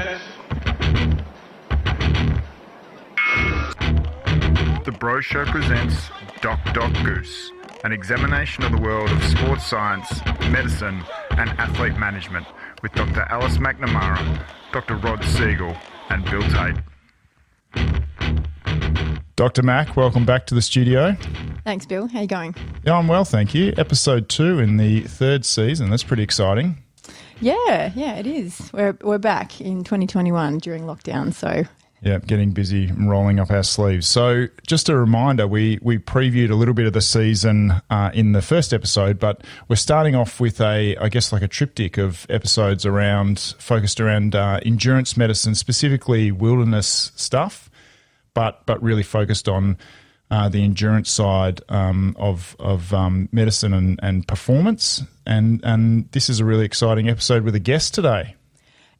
Test. The Bro Show presents Doc Doc Goose, an examination of the world of sports science, medicine, and athlete management with Dr. Alice McNamara, Dr. Rod Siegel, and Bill Tate. Dr. Mac, welcome back to the studio. Thanks, Bill. How you going? Yeah, I'm well, thank you. Episode two in the third season. That's pretty exciting. Yeah, yeah, it is. We're we're back in 2021 during lockdown, so Yeah, getting busy rolling up our sleeves. So, just a reminder, we we previewed a little bit of the season uh, in the first episode, but we're starting off with a, I guess, like a triptych of episodes around focused around uh, endurance medicine, specifically wilderness stuff, but but really focused on uh, the endurance side um, of of um, medicine and, and performance. And and this is a really exciting episode with a guest today.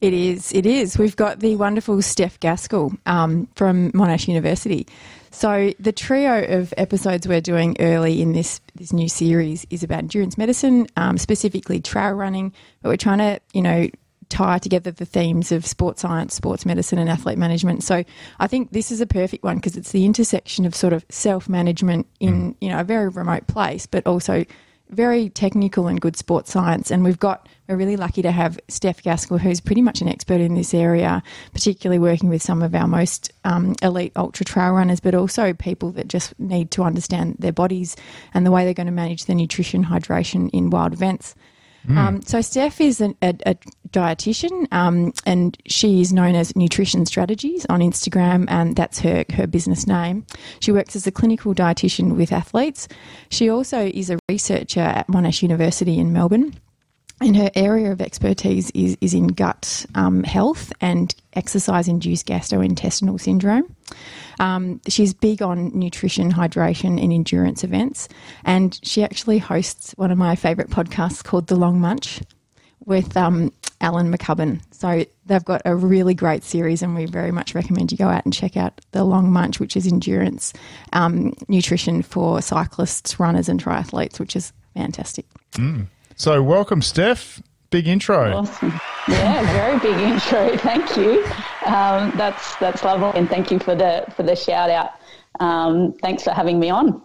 it is. It is. We've got the wonderful Steph Gaskell um, from Monash University. So the trio of episodes we're doing early in this this new series is about endurance medicine, um, specifically trail running. But we're trying to, you know, tie together the themes of sports science, sports medicine, and athlete management. So I think this is a perfect one because it's the intersection of sort of self management in you know a very remote place, but also very technical and good sports science. And we've got we're really lucky to have Steph Gaskell, who's pretty much an expert in this area, particularly working with some of our most um, elite ultra trail runners, but also people that just need to understand their bodies and the way they're going to manage their nutrition, hydration in wild events. Um, so Steph is an, a, a dietitian, um, and she is known as Nutrition Strategies on Instagram, and that's her her business name. She works as a clinical dietitian with athletes. She also is a researcher at Monash University in Melbourne. And her area of expertise is, is in gut um, health and exercise induced gastrointestinal syndrome. Um, she's big on nutrition, hydration, and endurance events. And she actually hosts one of my favourite podcasts called The Long Munch with um, Alan McCubbin. So they've got a really great series, and we very much recommend you go out and check out The Long Munch, which is endurance um, nutrition for cyclists, runners, and triathletes, which is fantastic. So, welcome, Steph. Big intro. Awesome. Yeah, very big intro. Thank you. Um, that's that's lovely, and thank you for the for the shout out. Um, thanks for having me on.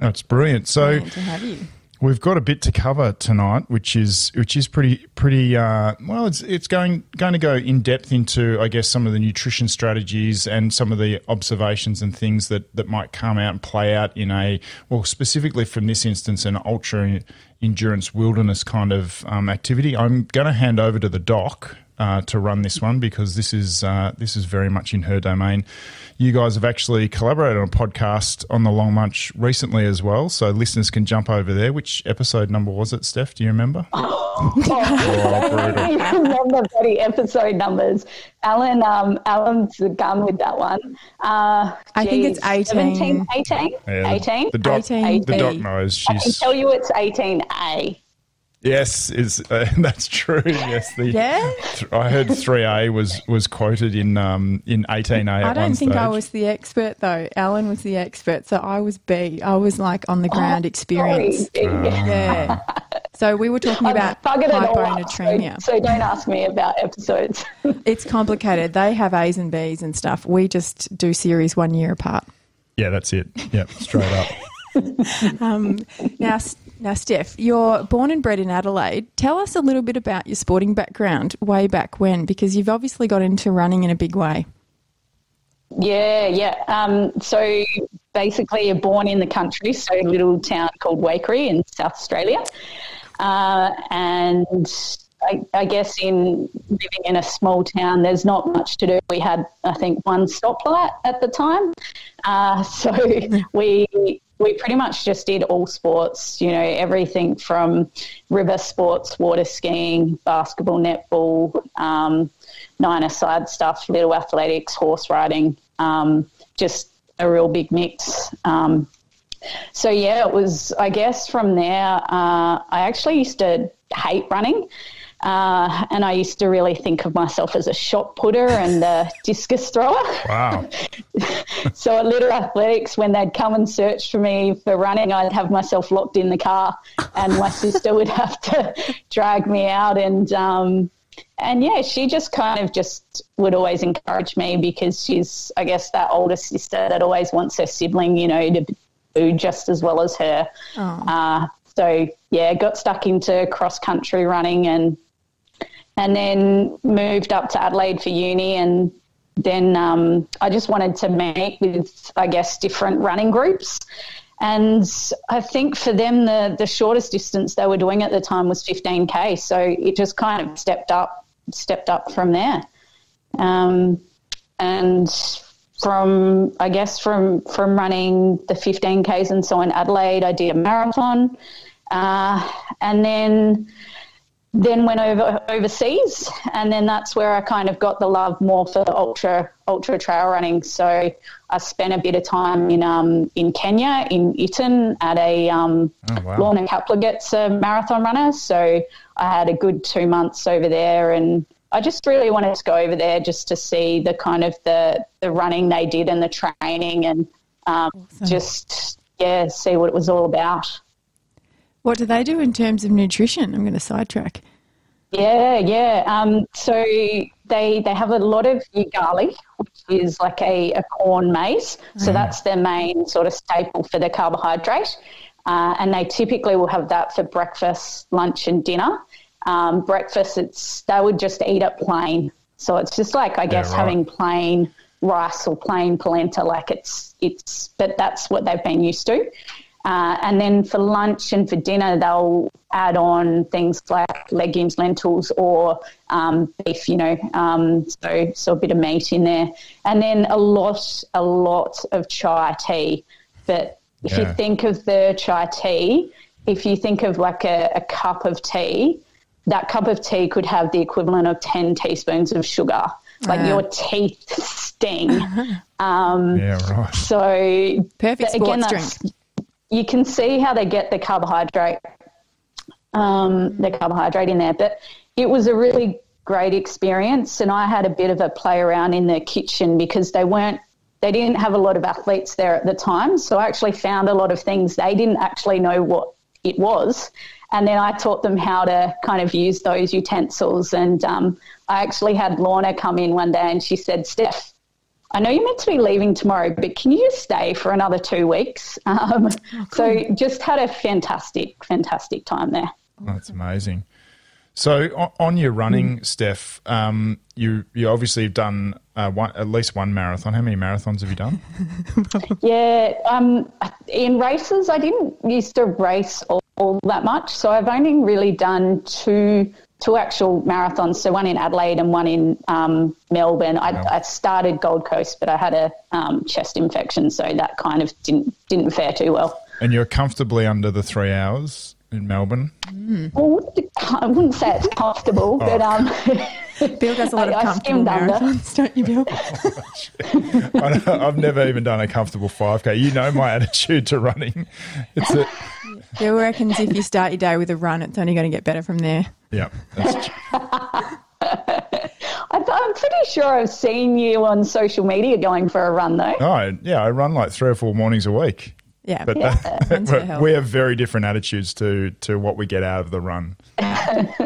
That's brilliant. So, Great to have you. We've got a bit to cover tonight, which is which is pretty pretty uh, well. It's it's going going to go in depth into I guess some of the nutrition strategies and some of the observations and things that that might come out and play out in a well specifically from this instance an ultra endurance wilderness kind of um, activity. I'm going to hand over to the doc uh, to run this one because this is uh, this is very much in her domain. You guys have actually collaborated on a podcast on the Long Munch recently as well, so listeners can jump over there. Which episode number was it, Steph? Do you remember? I don't remember bloody episode numbers. Alan, um, Alan's the gun with that one. Uh, I think it's geez, 18. 17, 18? Yeah, 18? The doc, 18. the doc knows. I can tell you it's 18A. Yes, is uh, that's true. Yes, the Yeah? th- I heard three A was was quoted in um in eighteen A. I don't think I was the expert though. Alan was the expert, so I was B. I was like on the ground experience. Sorry. Yeah. So we were talking I've about buggered it all so, so don't ask me about episodes. It's complicated. They have A's and B's and stuff. We just do series one year apart. Yeah, that's it. Yep, straight up. Um, now, now, Steph, you're born and bred in Adelaide. Tell us a little bit about your sporting background way back when, because you've obviously got into running in a big way. Yeah, yeah. Um, so basically, you're born in the country, so a little town called Waikerie in South Australia. Uh, and I, I guess in living in a small town, there's not much to do. We had, I think, one stoplight at the time. Uh, so we we pretty much just did all sports, you know, everything from river sports, water skiing, basketball, netball, um, nine side stuff, little athletics, horse riding, um, just a real big mix. Um, so yeah, it was. I guess from there, uh, I actually used to hate running, uh, and I used to really think of myself as a shot putter and a discus thrower. Wow. So at Little Athletics, when they'd come and search for me for running, I'd have myself locked in the car, and my sister would have to drag me out and um, and yeah, she just kind of just would always encourage me because she's, I guess, that older sister that always wants her sibling, you know, to do just as well as her. Uh, so yeah, got stuck into cross country running and and then moved up to Adelaide for uni and then um, I just wanted to meet with, I guess, different running groups. And I think for them, the, the shortest distance they were doing at the time was 15K. So it just kind of stepped up, stepped up from there. Um, and from, I guess, from, from running the 15Ks and so in Adelaide, I did a marathon. Uh, and then then went over overseas, and then that's where I kind of got the love more for ultra ultra trail running. So I spent a bit of time in um, in Kenya in Iten at a um, Oh, wow. Lornah Kiplagat's a marathon runner. So I had a good two months over there, and I just really wanted to go over there just to see the kind of the the running they did and the training, and um, just yeah, see what it was all about. What do they do in terms of nutrition? I'm going to sidetrack. Yeah, yeah. Um, so they they have a lot of ugali, which is like a, a corn maize. So that's their main sort of staple for their carbohydrate. Uh, and they typically will have that for breakfast, lunch, and dinner. Um, breakfast, it's they would just eat it plain. So it's just like I guess right. having plain rice or plain polenta. Like it's it's, but that's what they've been used to. Uh, and then for lunch and for dinner, they'll add on things like legumes, lentils, or um, beef. You know, um, so so a bit of meat in there, and then a lot, a lot of chai tea. But if Yeah. you think of the chai tea, if you think of like a, a cup of tea, that cup of tea could have the equivalent of ten teaspoons of sugar. Like Wow. your teeth sting. um, Yeah, right. so Perfect but again, sports that's- drink. You can see how they get the carbohydrate, um, the carbohydrate in there. But it was a really great experience, and I had a bit of a play around in the kitchen because they weren't, they didn't have a lot of athletes there at the time. So I actually found a lot of things they didn't actually know what it was. And then I taught them how to kind of use those utensils. And um, I actually had Lornah come in one day and she said, Steph, I know you're meant to be leaving tomorrow, but can you just stay for another two weeks? Um, So just had a fantastic, fantastic time there. That's amazing. So on your running, Steph, um, you you obviously have done uh, one, at least one marathon. How many marathons have you done? Yeah, um, in races, I didn't used to race all, all that much, so I've only really done two two actual marathons. So one in Adelaide and one in um, Melbourne. I, I started Gold Coast, but I had a um, chest infection, so that kind of didn't didn't fare too well. And you're comfortably under the three hours in Melbourne. Well, I wouldn't say it's comfortable, but um, Bill does a lot I- of I comfortable skimmed under. marathons, don't you, Bill? Oh, I I've never even done a comfortable 5K. You know my attitude to running. It's a, Bill reckons if you start your day with a run, it's only going to get better from there. yeah, that's, I, I'm pretty sure I've seen you on social media going for a run, though. oh, yeah, I run like three or four mornings a week. Yeah, But for that, health. we have very different attitudes to, to what we get out of the run.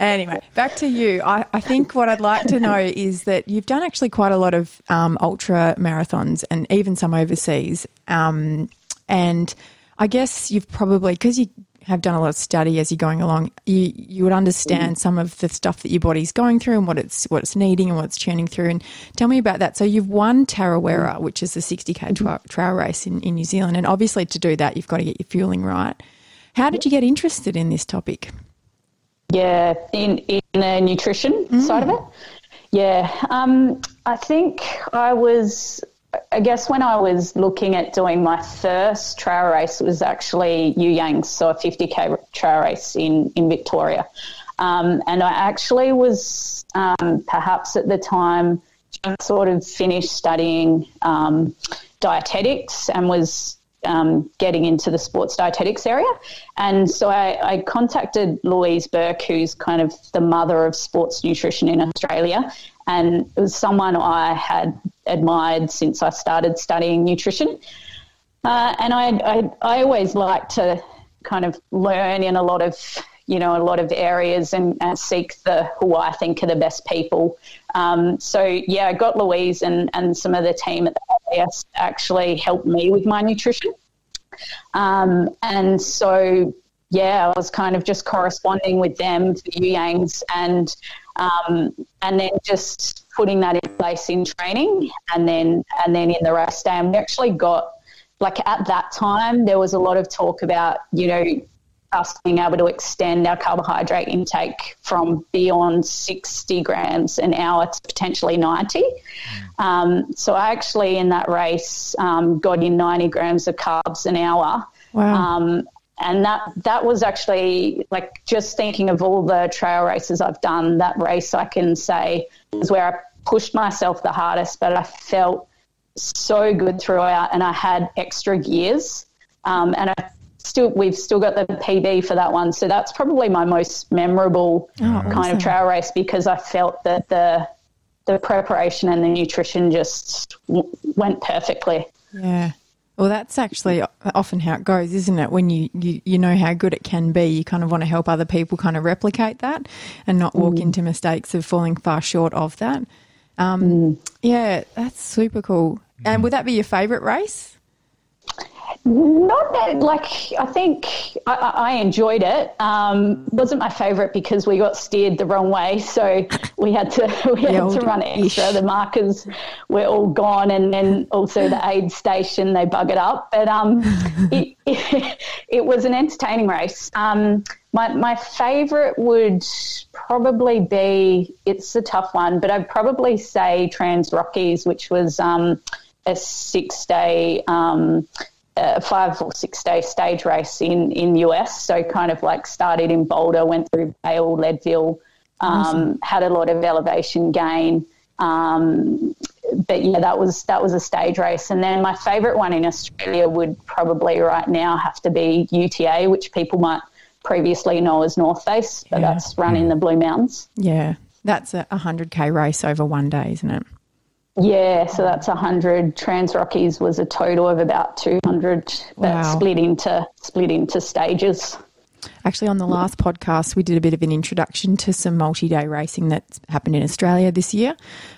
Anyway, back to you. I, I think what I'd like to know is that you've done actually quite a lot of um, ultra marathons and even some overseas. Um, and I guess you've probably, because you have done a lot of study as you're going along, you, you would understand mm. some of the stuff that your body's going through and what it's what it's needing and what it's churning through. And tell me about that. So you've won Tarawera, mm. which is the 60k mm-hmm. tra- trail race in, in New Zealand. And obviously to do that, you've got to get your fueling right. How did you get interested in this topic? Yeah, in in the nutrition side of mm. it. Yeah, um, I think I was. I guess when I was looking at doing my first trail race, it was actually You Yang, so a 50k trail race in in Victoria, um, and I actually was um, perhaps at the time sort of finished studying um, dietetics and was um, getting into the sports dietetics area. And so I, I contacted Louise Burke, who's kind of the mother of sports nutrition in Australia. And it was someone I had admired since I started studying nutrition. Uh, and I, I, I always like to kind of learn in a lot of you know, a lot of areas and, and seek the who I think are the best people. Um, so yeah, I got Louise and, and some of the team at the AS actually helped me with my nutrition. Um, and so yeah, I was kind of just corresponding with them for Yangs and um, and then just putting that in place in training and then and then in the race day. And we actually got like at that time there was a lot of talk about, you know, us being able to extend our carbohydrate intake from beyond 60 grams an hour to potentially 90. Mm. Um, so I actually, in that race, um, got in 90 grams of carbs an hour. Wow. Um, and that that was actually like just thinking of all the trail races I've done. That race I can say is where I pushed myself the hardest, but I felt so good throughout, and I had extra gears. Um, and I still we've still got the PB for that one. So that's probably my most memorable oh, kind awesome. of trail race because I felt that the the preparation and the nutrition just w- went perfectly. Yeah. Well, that's actually often how it goes, isn't it? When you, you, you know how good it can be, you kind of want to help other people kind of replicate that and not walk mm. into mistakes of falling far short of that. Um, mm. Yeah, that's super cool. And would that be your favourite race? Not that, like, I think I, I enjoyed it. Um, wasn't my favourite because we got steered the wrong way, so we had to we had to run extra. The markers were all gone, and then also the aid station they buggered up. But um, it, it, it, was an entertaining race. Um, my my favourite would probably be it's a tough one, but I'd probably say Trans Rockies, which was um, a six day um, a five or six day stage race in in US. So kind of like started in Boulder, went through Vail, Leadville, um, awesome. had a lot of elevation gain. Um, but yeah, that was that was a stage race. And then my favourite one in Australia would probably right now have to be UTA, which people might previously know as North Face, but yeah. that's run in the Blue Mountains. Yeah, that's a hundred k race over one day, isn't it? Yeah, so that's 100. Trans Rockies was a total of about 200 that wow. split into split into stages. Actually, on the last podcast, we did a bit of an introduction to some multi day racing that's happened in Australia this year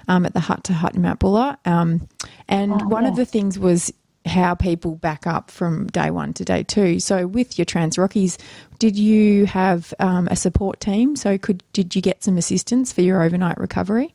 um, at the Hut to Hut in Mount Buller. Um, and oh, one yeah. of the things was how people back up from day one to day two. So, with your Trans Rockies, did you have um, a support team? So, could did you get some assistance for your overnight recovery?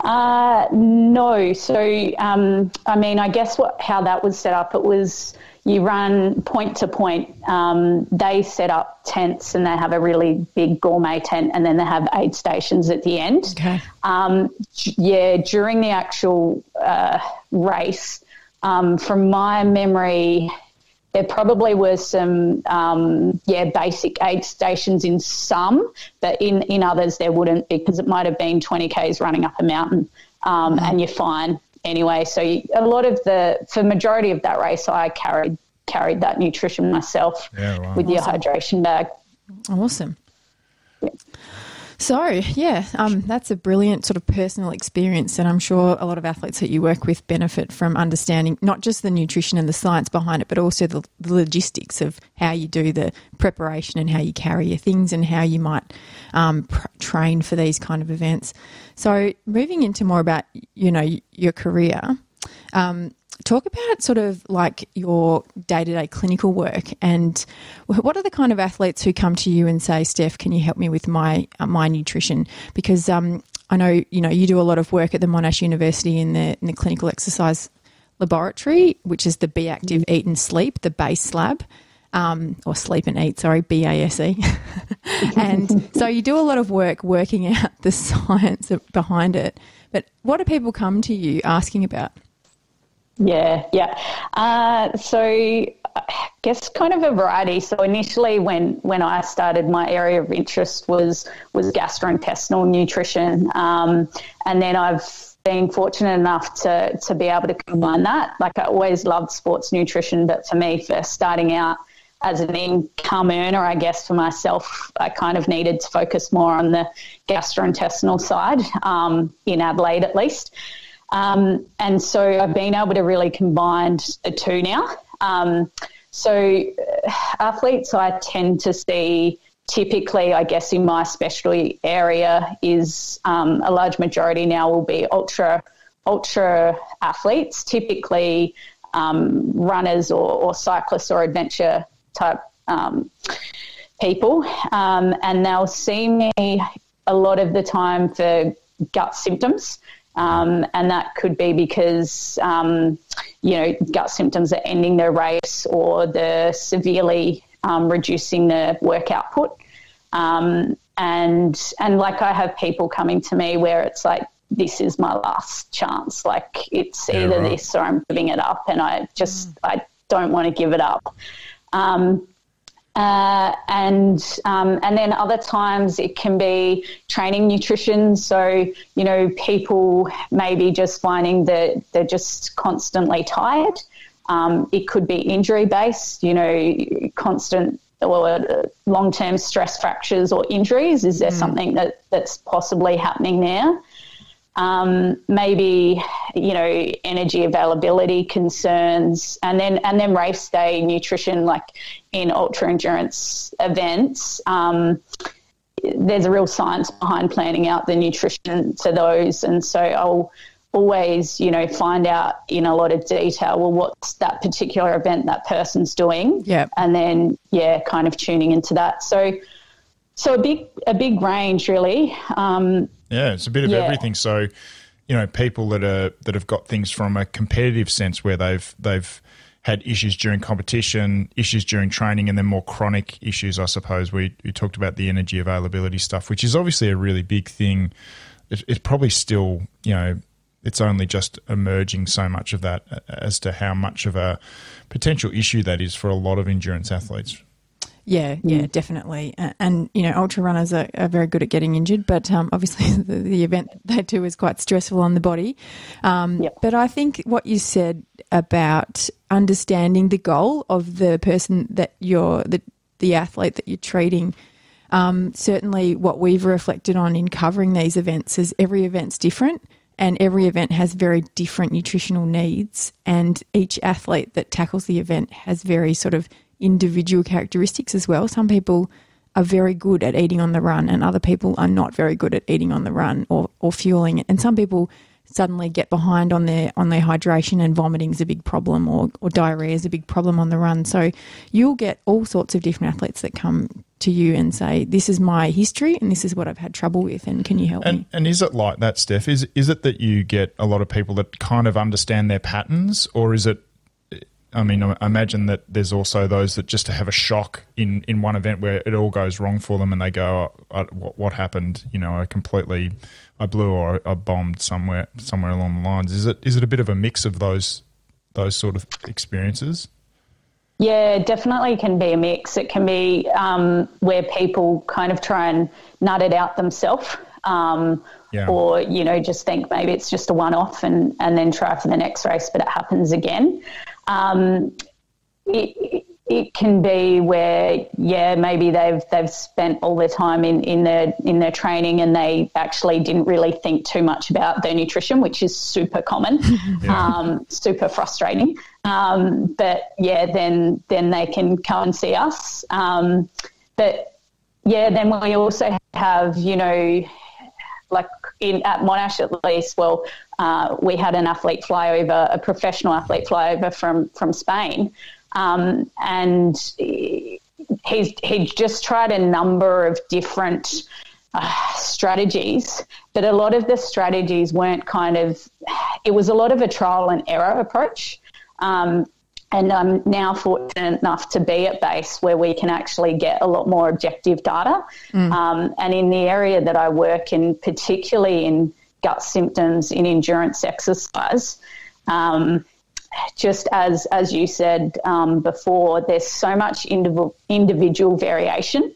Uh, no. So, um, I mean, I guess what how that was set up, it was you run point to point. Um, they set up tents and they have a really big gourmet tent, and then they have aid stations at the end. Okay. Um, yeah, during the actual uh, race, um, from my memory, there probably were some, um, yeah, basic aid stations in some, but in, in others there wouldn't because it might have been 20 Ks running up a mountain um, mm-hmm. and you're fine anyway. So you, a lot of the, for majority of that race, I carried carried that nutrition myself yeah, wow. with awesome. your hydration bag. Awesome. So, yeah, um, that's a brilliant sort of personal experience. And I'm sure a lot of athletes that you work with benefit from understanding not just the nutrition and the science behind it, but also the, the logistics of how you do the preparation and how you carry your things and how you might um, pr- train for these kind of events. So, moving into more about, you know, your career. Um, talk about sort of like your day to day clinical work and what are the kind of athletes who come to you and say, Steph, can you help me with my uh, my nutrition? Because um, I know you know you do a lot of work at the Monash University in the in the clinical exercise laboratory, which is the Be Active, Eat and Sleep, the base lab. Um, or sleep and eat, sorry, B A S E. and so you do a lot of work working out the science behind it. But what do people come to you asking about? Yeah, yeah. Uh, so I guess kind of a variety. So initially, when when I started, my area of interest was was gastrointestinal nutrition, um, and then I've been fortunate enough to to be able to combine that. Like I always loved sports nutrition, but for me, first starting out as an income earner, I guess for myself, I kind of needed to focus more on the gastrointestinal side um, in Adelaide, at least. Um, and so I've been able to really combine the two now. Um, so uh, athletes I tend to see typically, I guess, in my specialty area, is um, a large majority now will be ultra ultra athletes, typically um, runners or, or, cyclists or adventure type um, people, um, and they'll see me a lot of the time for gut symptoms. Um, and that could be because, um, you know, gut symptoms are ending their race or they're severely um, reducing their work output. Um, and and like I have people coming to me where it's like this is my last chance. Like it's yeah, either right. this or I'm giving it up, and I just mm. I don't want to give it up. Um, uh, and um, and then other times it can be training nutrition. So you know people maybe just finding that they're just constantly tired. Um, it could be injury based. You know, constant or long term stress fractures or injuries. Is there mm. something that that's possibly happening there? Um, maybe you know energy availability concerns, and then and then race day nutrition, like in ultra endurance events. Um, there's a real science behind planning out the nutrition for those, and so I'll always, you know, find out in a lot of detail, well, what's that particular event that person's doing, yeah, and then yeah, kind of tuning into that. So, so a big a big range really. Um, yeah, it's a bit of yeah. everything. So, you know, people that are that have got things from a competitive sense where they've they've had issues during competition, issues during training, and then more chronic issues. I suppose we, we talked about the energy availability stuff, which is obviously a really big thing. It, it's probably still, you know, it's only just emerging so much of that as to how much of a potential issue that is for a lot of endurance athletes. Yeah, yeah, mm. definitely. And, you know, ultra runners are, are, very good at getting injured, but um, obviously the, the, event they do is quite stressful on the body. Um, yep. But I think what you said about understanding the goal of the person that you're, the, the athlete that you're treating, um, certainly what we've reflected on in covering these events is every event's different and every event has very different nutritional needs and each athlete that tackles the event has very sort of individual characteristics as well. Some people are very good at eating on the run, and other people are not very good at eating on the run or, or fueling it. And some people suddenly get behind on their on their hydration and vomiting is a big problem or, or diarrhea is a big problem on the run. So you'll get all sorts of different athletes that come to you and say, This is my history and this is what I've had trouble with and can you help and, me? And is it like that, Steph? Is is it that you get a lot of people that kind of understand their patterns or is it I mean, I imagine that there's also those that just to have a shock in, in one event where it all goes wrong for them, and they go, oh, what, "What happened? You know, I completely, I blew or I bombed somewhere somewhere along the lines." Is it is it a bit of a mix of those those sort of experiences? Yeah, definitely can be a mix. It can be um, where people kind of try and nut it out themselves. Um, yeah. Or, you know, just think maybe it's just a one off and, and then try for the next race, but it happens again. Um, it, it can be where yeah maybe they've they've spent all their time in, in their in their training and they actually didn't really think too much about their nutrition which is super common yeah. um, super frustrating um, but yeah then then they can come and see us um, but yeah then we also have you know like in at Monash at least well uh, we had an athlete flyover, a professional athlete flyover from from Spain, um, and he's he just tried a number of different uh, strategies, but a lot of the strategies weren't kind of. It was a lot of a trial and error approach. Um, and I'm now fortunate enough to be at base where we can actually get a lot more objective data. Mm. Um, and in the area that I work in, particularly in gut symptoms in endurance exercise. Um, just as as you said um, before, there's so much individual individual variation,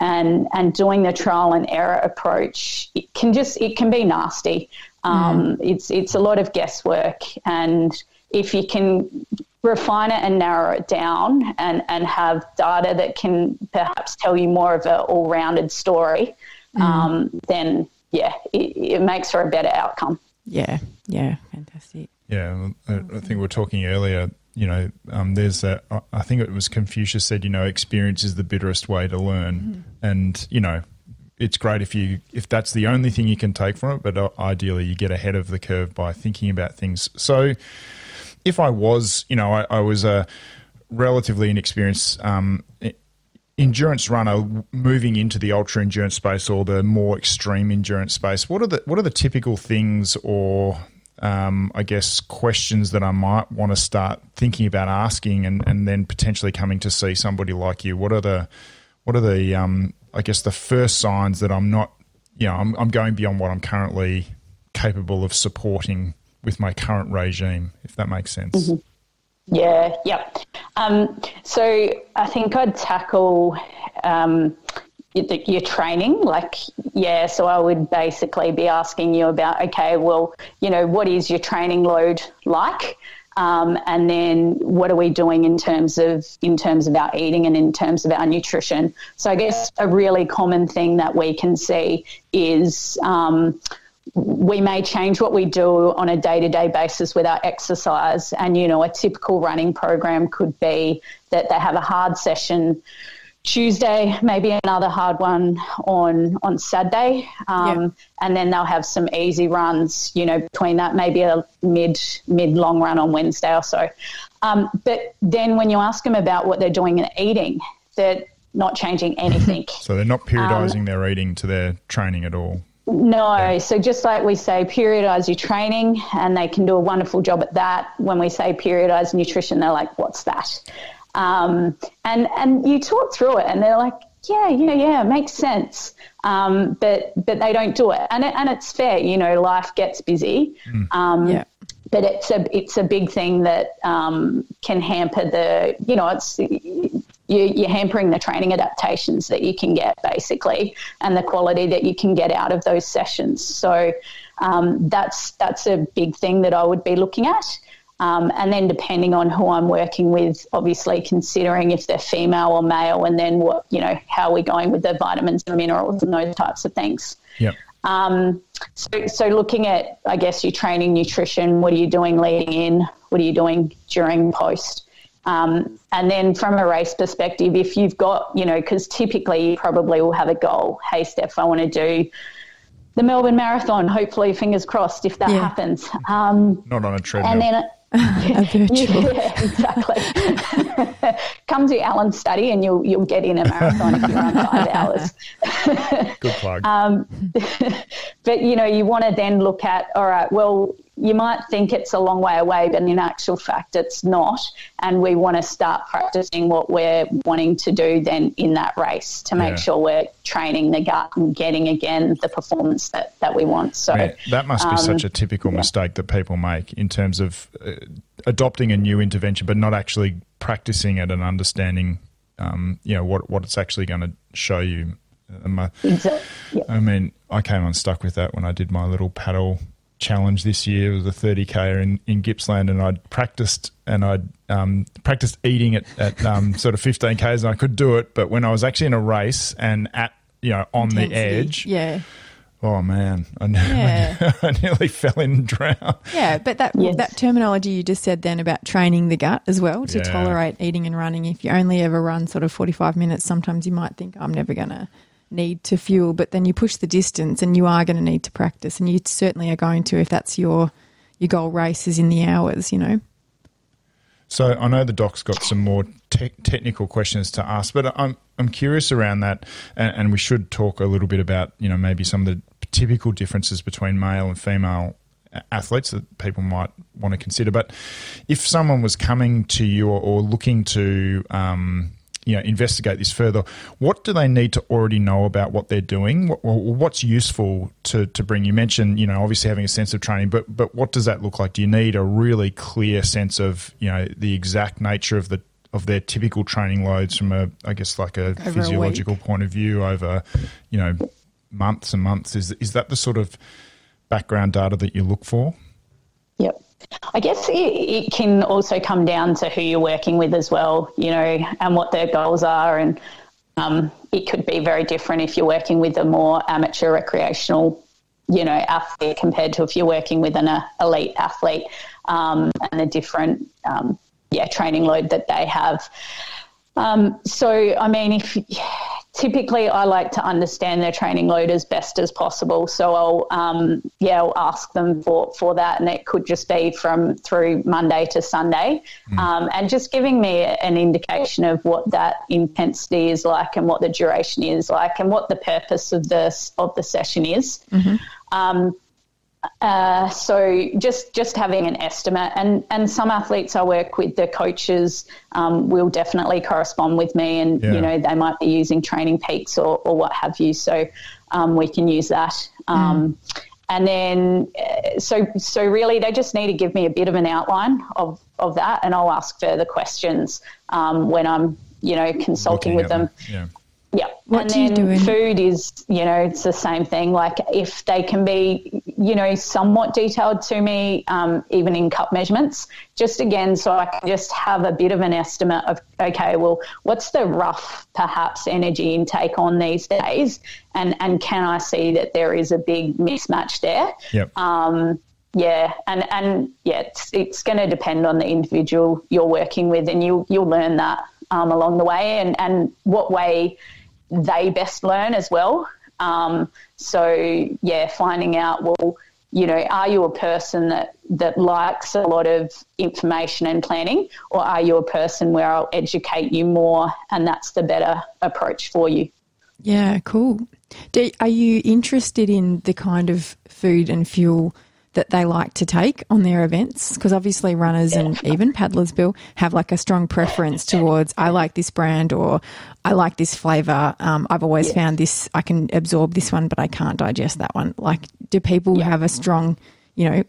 and and doing the trial and error approach it can just it can be nasty. Um, mm. It's it's a lot of guesswork, and if you can refine it and narrow it down, and and have data that can perhaps tell you more of an all rounded story, mm. um, then yeah, it, it makes for a better outcome. Yeah, yeah, fantastic. Yeah, I think we are talking earlier you know, um, there's a, I think it was Confucius said, you know, experience is the bitterest way to learn. Mm-hmm. And, you know, it's great if you if that's the only thing you can take from it, but uh, ideally you get ahead of the curve by thinking about things. So, if I was, you know, I, I was a relatively inexperienced um, endurance runner moving into the ultra endurance space or the more extreme endurance space, what are the what are the typical things or um, I guess questions that I might want to start thinking about asking and, and then potentially coming to see somebody like you? What are the what are the um, I guess the first signs that I'm not you know I'm, I'm going beyond what I'm currently capable of supporting with my current regime, if that makes sense. Mm-hmm. Yeah, yep. Um, so I think I'd tackle um, your training. Like, yeah, so I would basically be asking you about, okay, well, you know, what is your training load like? Um, and then what are we doing in terms of in terms of our eating and in terms of our nutrition? So I guess a really common thing that we can see is um, we may change what we do on a day to day basis with our exercise. And, you know, a typical running program could be that they have a hard session Tuesday, maybe another hard one on on Saturday, um, yeah. and then they'll have some easy runs. You know, between that, maybe a mid mid long run on Wednesday or so. Um, but then when you ask them about what they're doing and eating, they're not changing anything. so they're not periodizing um, their eating to their training at all. No, yeah. so just like we say, periodize your training, and they can do a wonderful job at that. When we say periodize nutrition, they're like, "What's that?" Um, and and you talk through it, and they're like, "Yeah, yeah, yeah, makes sense." Um, but but they don't do it, and it, and it's fair. You know, life gets busy. Mm. Um, yeah. But it's a it's a big thing that um, can hamper the you know it's you, are hampering the training adaptations that you can get basically and the quality that you can get out of those sessions. So um, that's that's a big thing that I would be looking at. Um, and then depending on who I'm working with, obviously considering if they're female or male, and then what you know how are we going with the vitamins and minerals and those types of things. Yep. Um, so, so looking at, I guess, your training, nutrition. What are you doing leading in? What are you doing during, post? Um, and then from a race perspective, if you've got, you know, because typically you probably will have a goal. Hey, Steph, I want to do the Melbourne Marathon. Hopefully, fingers crossed, if that yeah. happens. Um, Not on a treadmill. And then. a virtual. Yeah, exactly. Come to Alan's study and you'll you'll get in a marathon if you run five hours. Good plug. Um, but you know, you want to then look at all right. Well, you might think it's a long way away, but in actual fact, it's not. And we want to start practicing what we're wanting to do then in that race to make yeah. sure we're training the gut and getting again the performance that, that we want. So yeah, that must be um, such a typical yeah. mistake that people make in terms of uh, adopting a new intervention, but not actually practicing it and understanding, um, you know, what what it's actually going to show you. Uh, exactly. I mean, I came unstuck with that when I did my little paddle challenge this year. It was a 30k in, in Gippsland, and I'd practiced and I'd um, practiced eating at, at um, sort of 15k's, and I could do it. But when I was actually in a race and at you know on Intensity. the edge, yeah. Oh man, I, yeah. I nearly fell in and drowned. Yeah, but that yes. that terminology you just said then about training the gut as well to yeah. tolerate eating and running. If you only ever run sort of forty five minutes, sometimes you might think I'm never going to need to fuel, but then you push the distance and you are going to need to practice, and you certainly are going to if that's your your goal race is in the hours, you know. So I know the doc's got some more te- technical questions to ask, but I'm I'm curious around that, and, and, we should talk a little bit about you know maybe some of the typical differences between male and female athletes that people might want to consider. But if someone was coming to you or, or looking to um, you know investigate this further. What do they need to already know about what they're doing? What, what's useful to, to bring? You mentioned you know obviously having a sense of training, but but what does that look like? Do you need a really clear sense of you know the exact nature of the of their typical training loads from a I guess like a over physiological a point of view over you know months and months? Is is that the sort of background data that you look for? Yep. I guess it, it, can also come down to who you're working with as well, you know, and what their goals are. And um, it could be very different if you're working with a more amateur recreational, you know, athlete compared to if you're working with an uh, elite athlete um, and the different, um, yeah training load that they have. Um, so, I mean, if typically I like to understand their training load as best as possible. So I'll, um, yeah, I'll ask them for, for that, and it could just be from through Monday to Sunday, mm. um, and just giving me an indication of what that intensity is like, and what the duration is like, and what the purpose of the of the session is. Mm-hmm. Um, uh, so just just having an estimate, and and some athletes I work with, the coaches um, will definitely correspond with me, and yeah. you know they might be using Training Peaks or or what have you. So um, we can use that. Um, mm. And then, uh, so so really, they just need to give me a bit of an outline of of that, and I'll ask further questions um, when I'm you know consulting Looking with them. Yeah. Yeah. What and do you then food is, you know, it's the same thing. Like if they can be, you know, somewhat detailed to me, um, even in cup measurements, just again, so I can just have a bit of an estimate of, okay, well, what's the rough perhaps energy intake on these days? And, and can I see that there is a big mismatch there? Yep. Um, yeah, and and yeah, it's, it's going to depend on the individual you're working with, and you you'll learn that um, along the way, and and what way they best learn as well. Um, so yeah, finding out well, you know, are you a person that that likes a lot of information and planning, or are you a person where I'll educate you more, and that's the better approach for you? Yeah, cool. Do, are you interested in the kind of food and fuel? That they like to take on their events? Because obviously, runners and even paddlers, Bill, have like a strong preference towards I like this brand or I like this flavor. Um, I've always yeah. found this, I can absorb this one, but I can't digest that one. Like, do people yeah. have a strong, you know,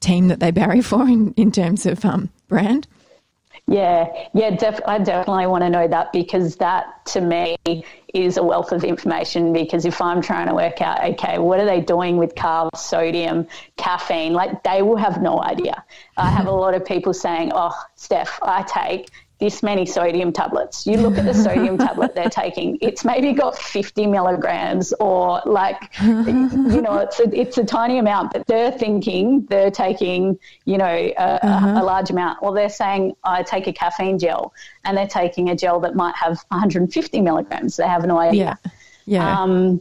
team that they bury for in, in terms of um, brand? Yeah, yeah, def- I definitely want to know that because that to me is a wealth of information. Because if I'm trying to work out, okay, what are they doing with carbs, sodium, caffeine, like they will have no idea. I have a lot of people saying, oh, Steph, I take this many sodium tablets. You look at the sodium tablet they're taking, it's maybe got 50 milligrams or like, you know, it's a, it's a tiny amount, but they're thinking they're taking, you know, a, uh-huh. a, a large amount. Or they're saying, I take a caffeine gel and they're taking a gel that might have 150 milligrams. They have no idea. Yeah. Yeah. Um,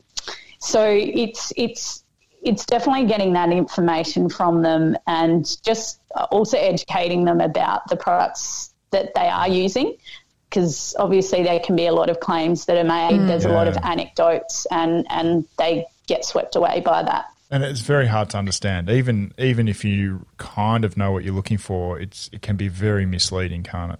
so it's, it's, it's definitely getting that information from them and just also educating them about the products that they are using because obviously there can be a lot of claims that are made. Mm, There's yeah. a lot of anecdotes, and and they get swept away by that. And it's very hard to understand. Even even if you kind of know what you're looking for, it's it can be very misleading, can't it?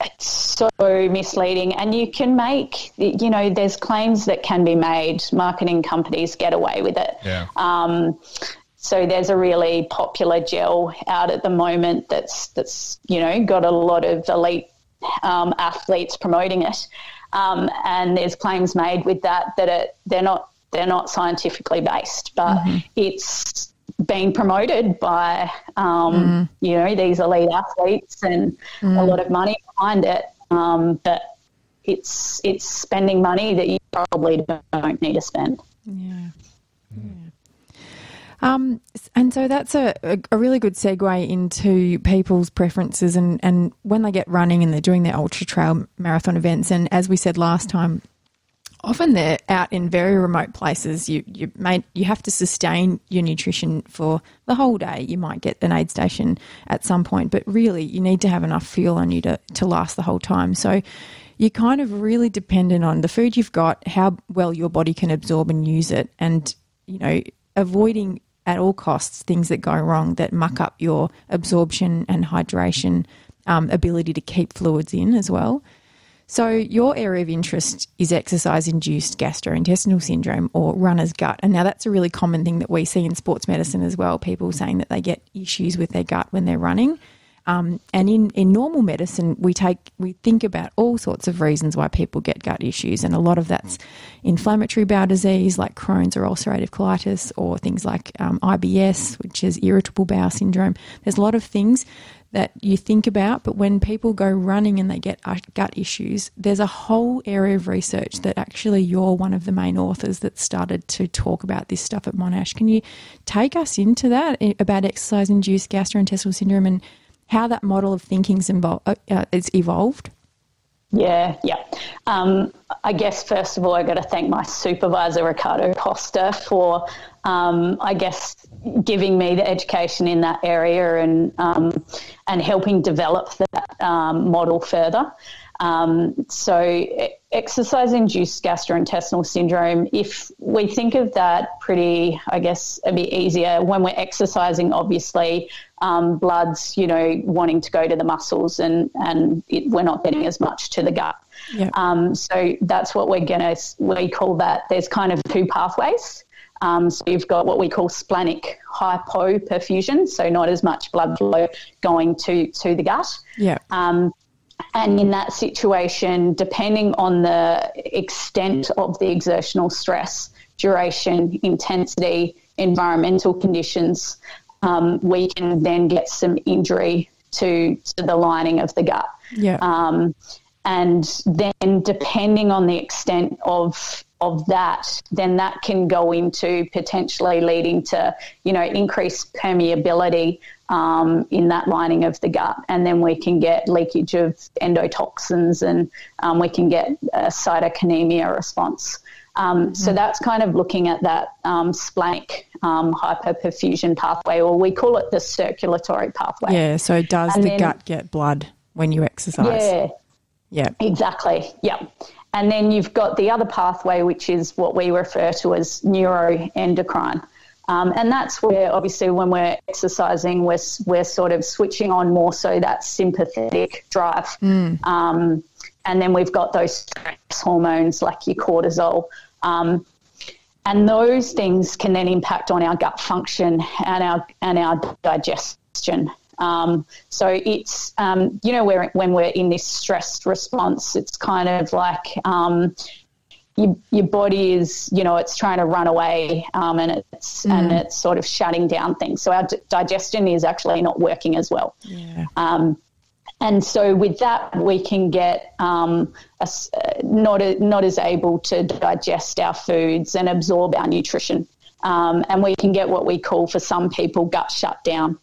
It's so misleading, and you can make you know there's claims that can be made. Marketing companies get away with it. Yeah. Um, so there's a really popular gel out at the moment that's that's you know got a lot of elite um, athletes promoting it, um, and there's claims made with that that it, they're not they're not scientifically based, but mm-hmm. it's being promoted by um, mm. you know these elite athletes and mm. a lot of money behind it, um, but it's it's spending money that you probably don't need to spend. Yeah. yeah. Um, and so that's a, a really good segue into people's preferences and, and when they get running and they're doing their ultra trail marathon events. And as we said last time, often they're out in very remote places. You you may you have to sustain your nutrition for the whole day. You might get an aid station at some point, but really you need to have enough fuel on you to, to last the whole time. So you're kind of really dependent on the food you've got, how well your body can absorb and use it, and you know avoiding at all costs things that go wrong that muck up your absorption and hydration um, ability to keep fluids in as well. So, your area of interest is exercise induced gastrointestinal syndrome or runner's gut. And now that's a really common thing that we see in sports medicine as well people saying that they get issues with their gut when they're running. Um, and in, in normal medicine, we take we think about all sorts of reasons why people get gut issues, and a lot of that's inflammatory bowel disease like Crohn's or ulcerative colitis, or things like um, IBS, which is irritable bowel syndrome. There's a lot of things that you think about, but when people go running and they get uh, gut issues, there's a whole area of research that actually you're one of the main authors that started to talk about this stuff at Monash. Can you take us into that eh, about exercise induced gastrointestinal syndrome and how that model of thinking's involved, uh, uh, it's evolved? Yeah, yeah. Um, I guess first of all, I got to thank my supervisor Ricardo Costa for, um, I guess, giving me the education in that area and um, and helping develop that um, model further. Um, so, exercise induced gastrointestinal syndrome, if we think of that pretty, I guess, a bit easier, when we're exercising, obviously, um, blood's, you know, wanting to go to the muscles and, and it, we're not getting as much to the gut. Yep. Um, so, that's what we're to, we call that, there's kind of two pathways. Um, so you've got what we call splanchnic hypoperfusion, so not as much blood flow going to to the gut. Yeah. Um, and in that situation, depending on the extent of the exertional stress, duration, intensity, environmental conditions, um, we can then get some injury to, to the lining of the gut. Yeah. Um, and then, depending on the extent of of that, then that can go into potentially leading to, you know, increased permeability um, in that lining of the gut. And then we can get leakage of endotoxins and um, we can get a cytokinemia response. Um, mm-hmm. So that's kind of looking at that um, splanchnic um, hyperperfusion pathway, or we call it the circulatory pathway. Yeah. So does and the then, gut get blood when you exercise? Yeah. Yeah. Exactly. Yeah. And then you've got the other pathway, which is what we refer to as neuroendocrine. Um, and that's where, obviously, when we're exercising, we're, we're sort of switching on more so that sympathetic drive. Mm. Um, and then we've got those stress hormones like your cortisol. Um, and those things can then impact on our gut function and our, and our digestion. Um, so it's, um, you know, where, when we're in this stressed response, it's kind of like um, your, your body is, you know, it's trying to run away um, and it's, mm. and it's sort of shutting down things. So our d- digestion is actually not working as well. Yeah. And so with that, we can get um, a, not, a, not as able to digest our foods and absorb our nutrition. Um, and we can get what we call, for some people, gut shutdown.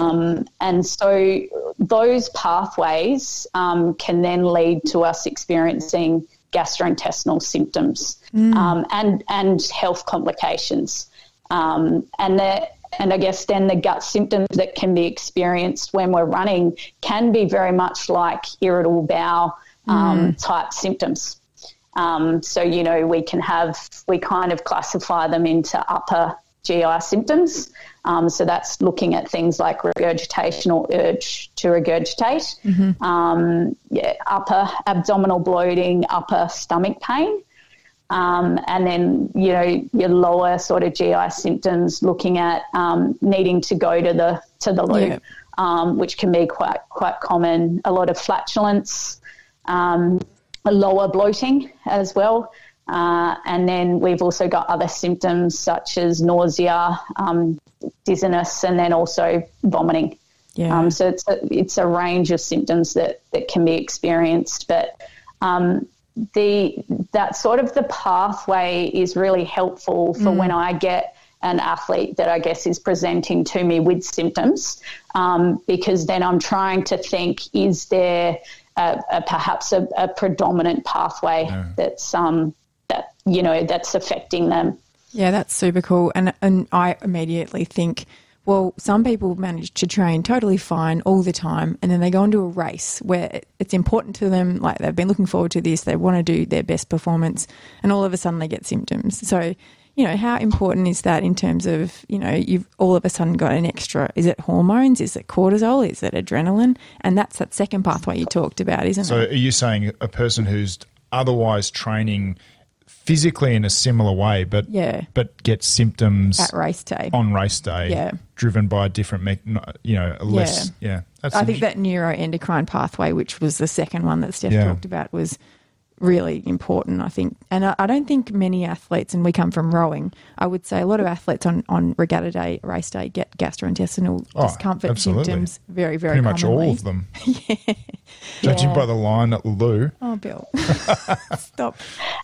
Um, and so those pathways um, can then lead to us experiencing gastrointestinal symptoms mm. um, and and health complications. Um, and the, and I guess then the gut symptoms that can be experienced when we're running can be very much like irritable bowel um, mm. type symptoms. Um, so you know we can have we kind of classify them into upper GI symptoms. Um, so that's looking at things like regurgitation or urge to regurgitate, mm-hmm. um, yeah, upper abdominal bloating, upper stomach pain. Um, and then, you know, your lower sort of GI symptoms, looking at um, needing to go to the to the loo, yeah. Um, which can be quite quite common. A lot of flatulence, um, lower bloating as well. Uh, and then we've also got other symptoms such as nausea, um, dizziness, and then also vomiting. Yeah. Um, so it's a, it's a range of symptoms that, that can be experienced. But um, the that sort of the pathway is really helpful for mm. when I get an athlete that I guess is presenting to me with symptoms, um, because then I'm trying to think: is there a, a, perhaps a, a, predominant pathway that's um, that you know that's affecting them. Yeah, that's super cool. And and I immediately think, well, some people manage to train totally fine all the time, and then they go into a race where it's important to them. Like they've been looking forward to this, they want to do their best performance, and all of a sudden they get symptoms. So. You know, how important is that in terms of, you know, you've all of a sudden got an extra, is it hormones? Is it cortisol? Is it adrenaline? And that's that second pathway you talked about, isn't so it? So are you saying a person who's otherwise training physically in a similar way, but yeah. but get symptoms at race day on race day, yeah. driven by a different, me- you know, less, yeah. yeah I think that neuroendocrine pathway, which was the second one that Steph yeah. talked about, was really important, I think. And I, I, don't think many athletes, and we come from rowing, I would say a lot of athletes on, on regatta day, race day, get gastrointestinal oh, discomfort absolutely. symptoms very, very Pretty much all of them. yeah. Judging yeah. by the line at the loo. Oh, Bill. Stop.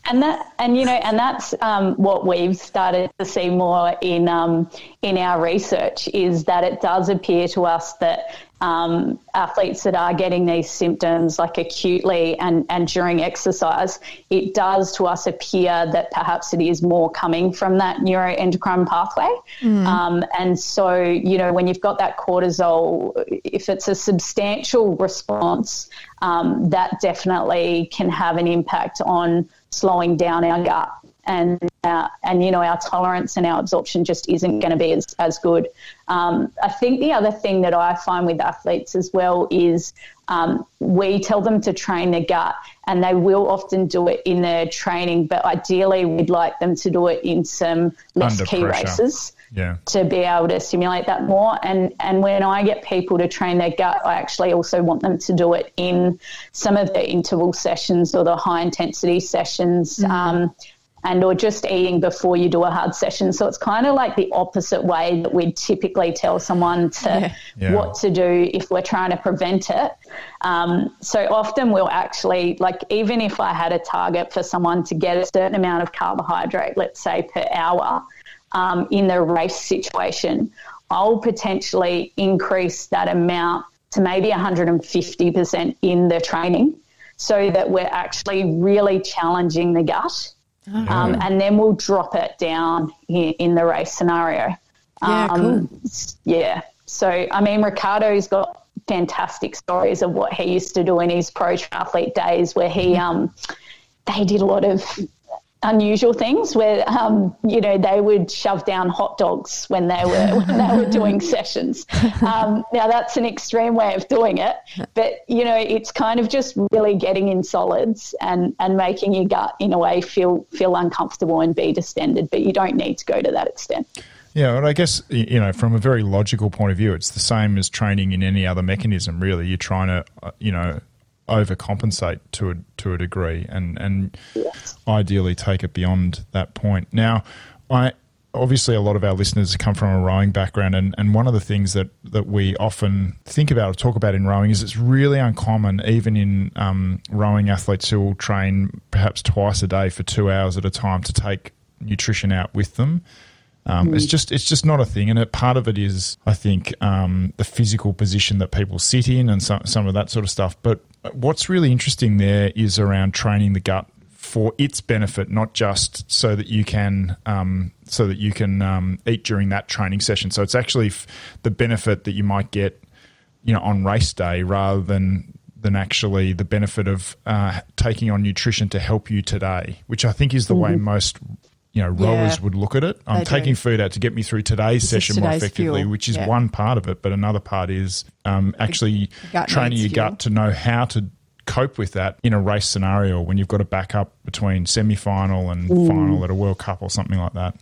And that, and you know, and that's um, what we've started to see more in um, in our research is that it does appear to us that um, athletes that are getting these symptoms like acutely and, and during exercise, it does to us appear that perhaps it is more coming from that neuroendocrine pathway. Mm. Um, and so, you know, when you've got that cortisol, if it's a substantial response, um, that definitely can have an impact on slowing down our gut and uh, and you know our tolerance and our absorption just isn't going to be as, as good. Um, I think the other thing that I find with athletes as well is um, we tell them to train the gut, and they will often do it in their training, but ideally we'd like them to do it in some less Under key pressure. races. Yeah. To be able to stimulate that more, and and when I get people to train their gut, I actually also want them to do it in some of the interval sessions or the high intensity sessions. Mm-hmm. Um, and or just eating before you do a hard session. So it's kind of like the opposite way that we typically tell someone to yeah. Yeah. what to do if we're trying to prevent it. Um, so often we'll actually like even if I had a target for someone to get a certain amount of carbohydrate, let's say per hour, um, in the race situation, I'll potentially increase that amount to maybe 150% in the training so that we're actually really challenging the gut Oh. Um, and then we'll drop it down in, in the race scenario. Yeah, um, cool. Yeah. So, I mean, Ricardo's got fantastic stories of what he used to do in his pro triathlete days where he, mm-hmm. um, they did a lot of unusual things where um, you know they would shove down hot dogs when they were when they were doing sessions. Um, now that's an extreme way of doing it, but you know it's kind of just really getting in solids and and making your gut in a way feel feel uncomfortable and be distended. But you don't need to go to that extent. Yeah, well, I guess you know from a very logical point of view, it's the same as training in any other mechanism. Really, you're trying to uh, you know overcompensate to a to a degree, and and ideally take it beyond that point. Now, I obviously a lot of our listeners come from a rowing background and, and one of the things that, that we often think about or talk about in rowing is it's really uncommon even in um, rowing athletes who will train perhaps twice a day for two hours at a time to take nutrition out with them um, mm. It's just it's just not a thing, and it, part of it is I think um, the physical position that people sit in and some some of that sort of stuff. But what's really interesting there is around training the gut for its benefit, not just so that you can um, so that you can um, eat during that training session. So it's actually f- the benefit that you might get, you know, on race day rather than than actually the benefit of uh, taking on nutrition to help you today, which I think is the mm-hmm. way most you know rowers yeah, would look at it. I'm taking do. food out to get me through today's this session today's more effectively, fuel. which is yeah. one part of it. But another part is um, actually training your fuel. gut to know how to cope with that in a race scenario when you've got to back up between semi-final and mm. final at a World Cup or something like that.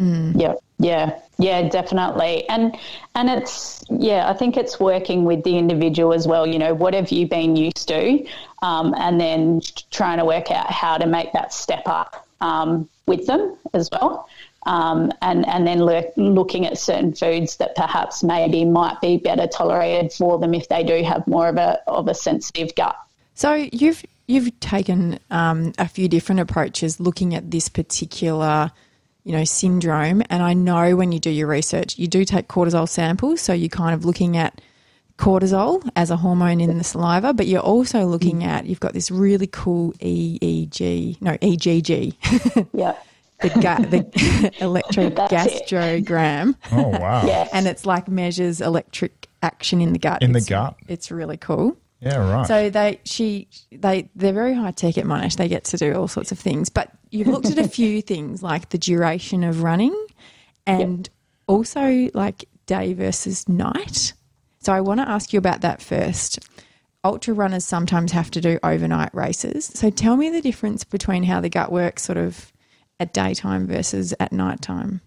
Mm. Yeah, yeah, yeah, definitely. And and it's yeah, I think it's working with the individual as well. You know, what have you been used to, um, and then trying to work out how to make that step up um, with them as well. Um, and and then look, looking at certain foods that perhaps maybe might be better tolerated for them if they do have more of a of a sensitive gut. So you've you've taken um, a few different approaches looking at this particular you know syndrome, and I know when you do your research, you do take cortisol samples, so you're kind of looking at cortisol as a hormone in the saliva, but you're also mm. looking at you've got this really cool EEG, no EGG. yeah. the gut, the electrogastrogram. Oh wow! Yes. and it's like measures electric action in the gut. In it's, the gut. It's really cool. Yeah, right. So they, she, they, they're very high tech at Monash. They get to do all sorts of things. But you've looked at a few things like the duration of running, and yep. also like day versus night. So I want to ask you about that first. Ultra runners sometimes have to do overnight races. So tell me the difference between how the gut works sort of at daytime versus at nighttime.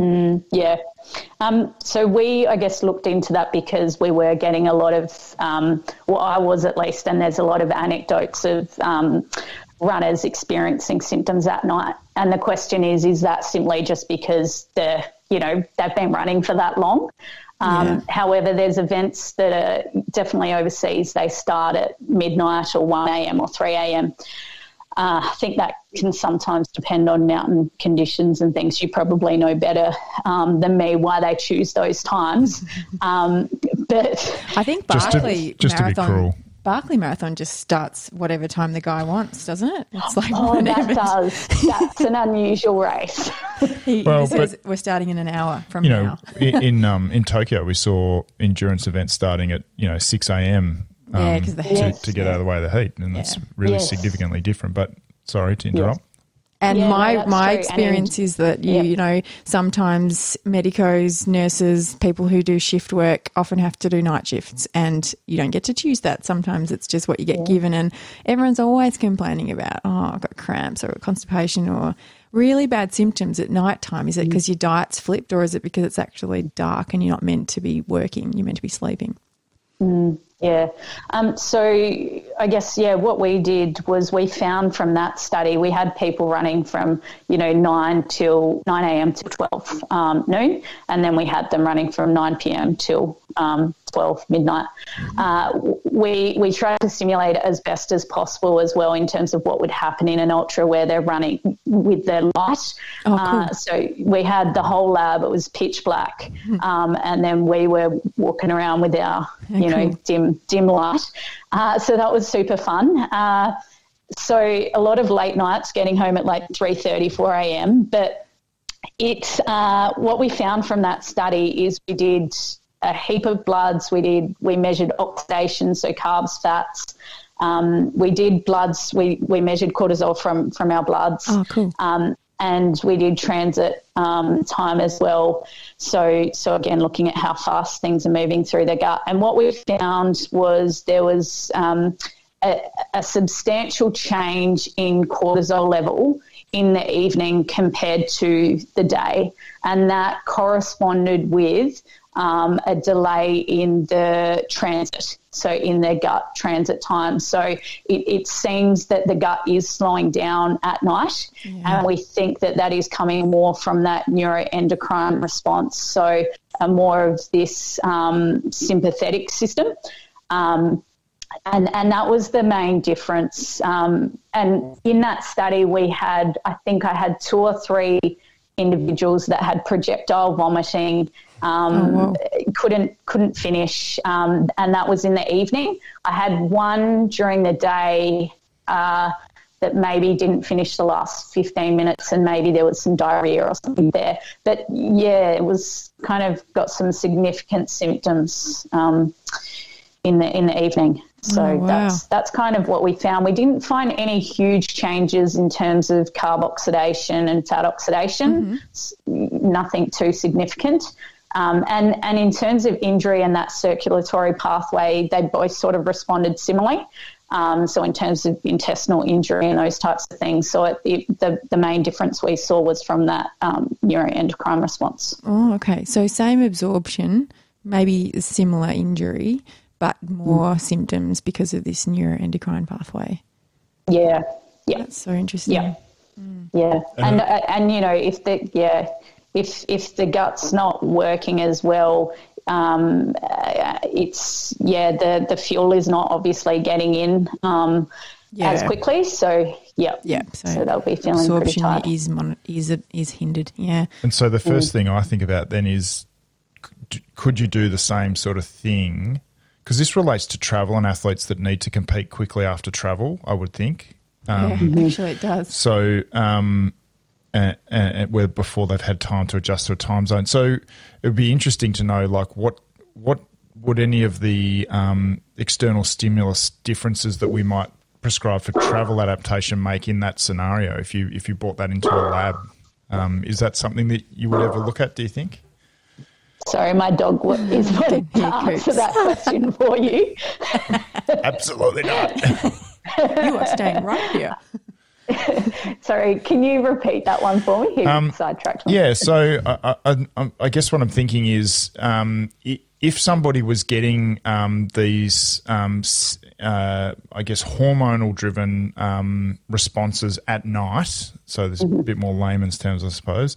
Mm, yeah. Um, so we, I guess, looked into that because we were getting a lot of, um, well, I was at least, and there's a lot of anecdotes of um, runners experiencing symptoms at night. And the question is, is that simply just because the, you know, they've been running for that long? Um, yeah. However, there's events that are definitely overseas. They start at midnight or 1 a.m. or 3 a.m. Uh, I think that can sometimes depend on mountain conditions and things. You probably know better um, than me why they choose those times. Um, but I think Just to- Barkley just to be Marathon. cruel. Barkley Marathon just starts whatever time the guy wants, doesn't it? It's like oh, whenever that does. That's an unusual race. he, Well, he says but- we're starting in an hour from You know, now. in in, um, in Tokyo, we saw endurance events starting at you know six a.m. Yeah, um, 'cause the to, heat. to get out of the way of the heat, and that's Yeah. really Yes. significantly different. But sorry to interrupt. And Yeah, my that's my true. And- experience is that you yeah. you know sometimes medicos, nurses, people who do shift work often have to do night shifts, and you don't get to choose that. Sometimes it's just what you get given, and everyone's always complaining about oh I've got cramps or constipation or really bad symptoms at night time. Is it mm. because your diet's flipped, or is it because it's actually dark and you're not meant to be working? You're meant to be sleeping. Mm. Yeah. Um, so I guess, yeah, what we did was we found from that study, we had people running from, you know, 9 till 9 a.m. to 12 um, noon, and then we had them running from 9 p.m. till um, 12 midnight. Uh, we, we tried to simulate it as best as possible as well in terms of what would happen in an ultra where they're running with their light. Oh, cool. Uh, so we had the whole lab, it was pitch black, um, and then we were walking around with our, you know, dim dim light. Uh, so that was super fun. Uh, so a lot of late nights, getting home at like 3.30, 4 a.m. But it uh, what we found from that study is we did a heap of bloods. We did we measured oxidation, so carbs, fats. Um, we did bloods. We we measured cortisol from from our bloods. Oh, cool. Um, and we did transit um, time as well. So, so again, looking at how fast things are moving through the gut. And what we found was there was um, a, a substantial change in cortisol level in the evening compared to the day, and that corresponded with um, a delay in the transit, so in their gut transit time. So it, it seems that the gut is slowing down at night, and we think that that is coming more from that neuroendocrine response. So a more of this um, sympathetic system. Um, and and that was the main difference. Um, and in that study, we had I think I had two or three individuals that had projectile vomiting. Um, Oh, wow. couldn't couldn't finish, um, and that was in the evening. I had one during the day uh, that maybe didn't finish the last fifteen minutes, and maybe there was some diarrhea or something there. But yeah, it was kind of got some significant symptoms um, in the in the evening. So Oh, wow. that's that's kind of what we found. We didn't find any huge changes in terms of carb oxidation and fat oxidation. S- Nothing too significant. Um, and and in terms of injury and that circulatory pathway, they both sort of responded similarly. Um, so in terms of intestinal injury and those types of things, so it, it, the the main difference we saw was from that um, neuroendocrine response. Oh, okay. So same absorption, maybe similar injury, but more symptoms because of this neuroendocrine pathway. Yeah, yeah. That's so interesting. Yeah. Yeah, and uh, and you know if the yeah if if the gut's not working as well, um, uh, it's yeah the the fuel is not obviously getting in um, as quickly. So yeah, Yeah, so So, they'll be feeling pretty Absorption tired. is mon- is is hindered. Yeah. And so the first thing I think about then is could you do the same sort of thing? Because this relates to travel and athletes that need to compete quickly after travel, I would think. Um, yeah, actually, it does. So, um, and, and where before they've had time to adjust to a time zone. So, it would be interesting to know, like, what what would any of the um, external stimulus differences that we might prescribe for travel adaptation make in that scenario? If you if you brought that into a lab, um, is that something that you would ever look at? Do you think? Sorry, my dog is wanting to answer Coops. that question for you. Absolutely not. You are staying right here. Sorry, can you repeat that one for me? He sidetracked me. Um, Yeah, so I, I, I- I guess what I'm thinking is um, if somebody was getting um, these, um, uh, I guess, hormonal driven um, responses at night, so there's a bit more layman's terms, I suppose.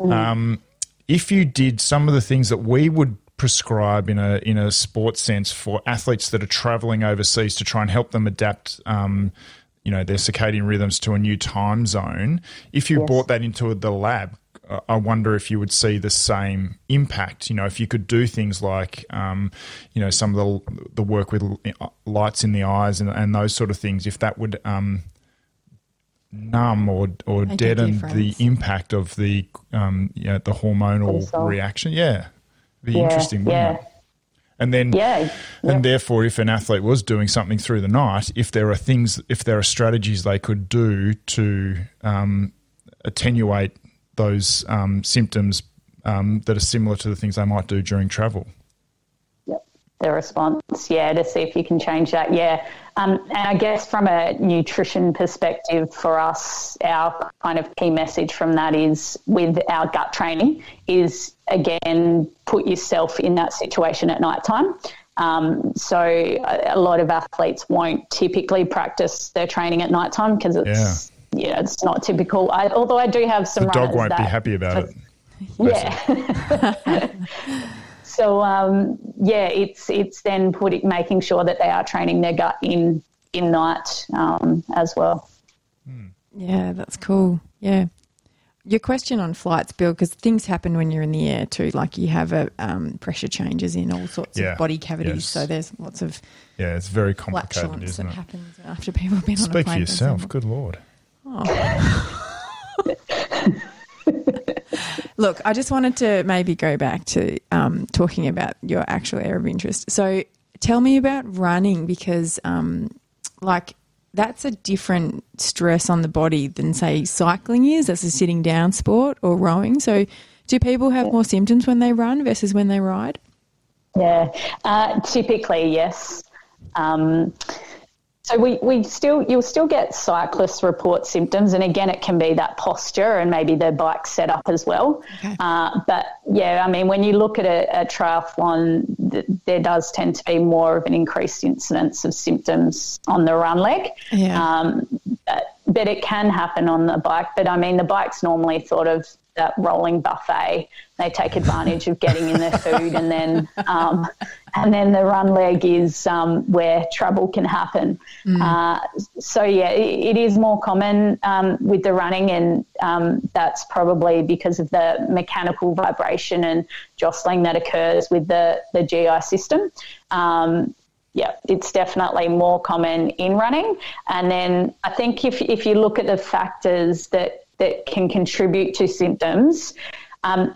Um, if you did some of the things that we would prescribe in a in a sports sense for athletes that are traveling overseas to try and help them adapt, um, you know their circadian rhythms to a new time zone. If you Yes. brought that into the lab, I wonder if you would see the same impact. You know, if you could do things like, um, you know, some of the the work with lights in the eyes and, and those sort of things, if that would um, numb or or Make deaden the impact of the um, you know, the hormonal reaction. Yeah, be Yeah, interesting, wouldn't yeah. it? And then, Yeah, yeah. and therefore, if an athlete was doing something through the night, if there are things, if there are strategies they could do to um, attenuate those um, symptoms um, that are similar to the things they might do during travel. Yep. The response, yeah, to see if you can change that, yeah. Um, and I guess from a nutrition perspective for us, our kind of key message from that is with our gut training is again, put yourself in that situation at night time. Um, so a, a lot of athletes won't typically practice their training at night time because it's, yeah. it's not typical. I, although I do have some The dog won't be happy about it. yeah. so um, yeah, it's it's then putting making sure that they are training their gut in in night um, as well. Yeah, that's cool. Yeah. Your question on flights, Bill, because things happen when you're in the air too. Like you have a um, pressure changes in all sorts Yeah, of body cavities, yes. so there's lots of Yeah, it's very complicated, isn't that it? happens after people have been on a Speak for plane. yourself. Good lord. Look, I just wanted to maybe go back to um, talking about your actual area of interest. So, tell me about running because, um, like, that's a different stress on the body than, say, cycling is. That's a sitting down sport or rowing. So, do people have more symptoms when they run versus when they ride? Yeah, uh, typically yes. Um, so we, we still you'll still get cyclists report symptoms, and again, it can be that posture and maybe the bike setup as well. Okay. Uh, but yeah, I mean, when you look at a, a triathlon, th- there does tend to be more of an increased incidence of symptoms on the run leg. Yeah. Um, but, but it can happen on the bike. But I mean, the bike's normally thought of that rolling buffet. They take advantage of getting in their food, and then um, and then the run leg is um, where trouble can happen. Uh, so yeah, it, it is more common um, with the running, and um, that's probably because of the mechanical vibration and jostling that occurs with the the GI system. Um, yeah, it's definitely more common in running. And then I think if, if you look at the factors that, that can contribute to symptoms, um,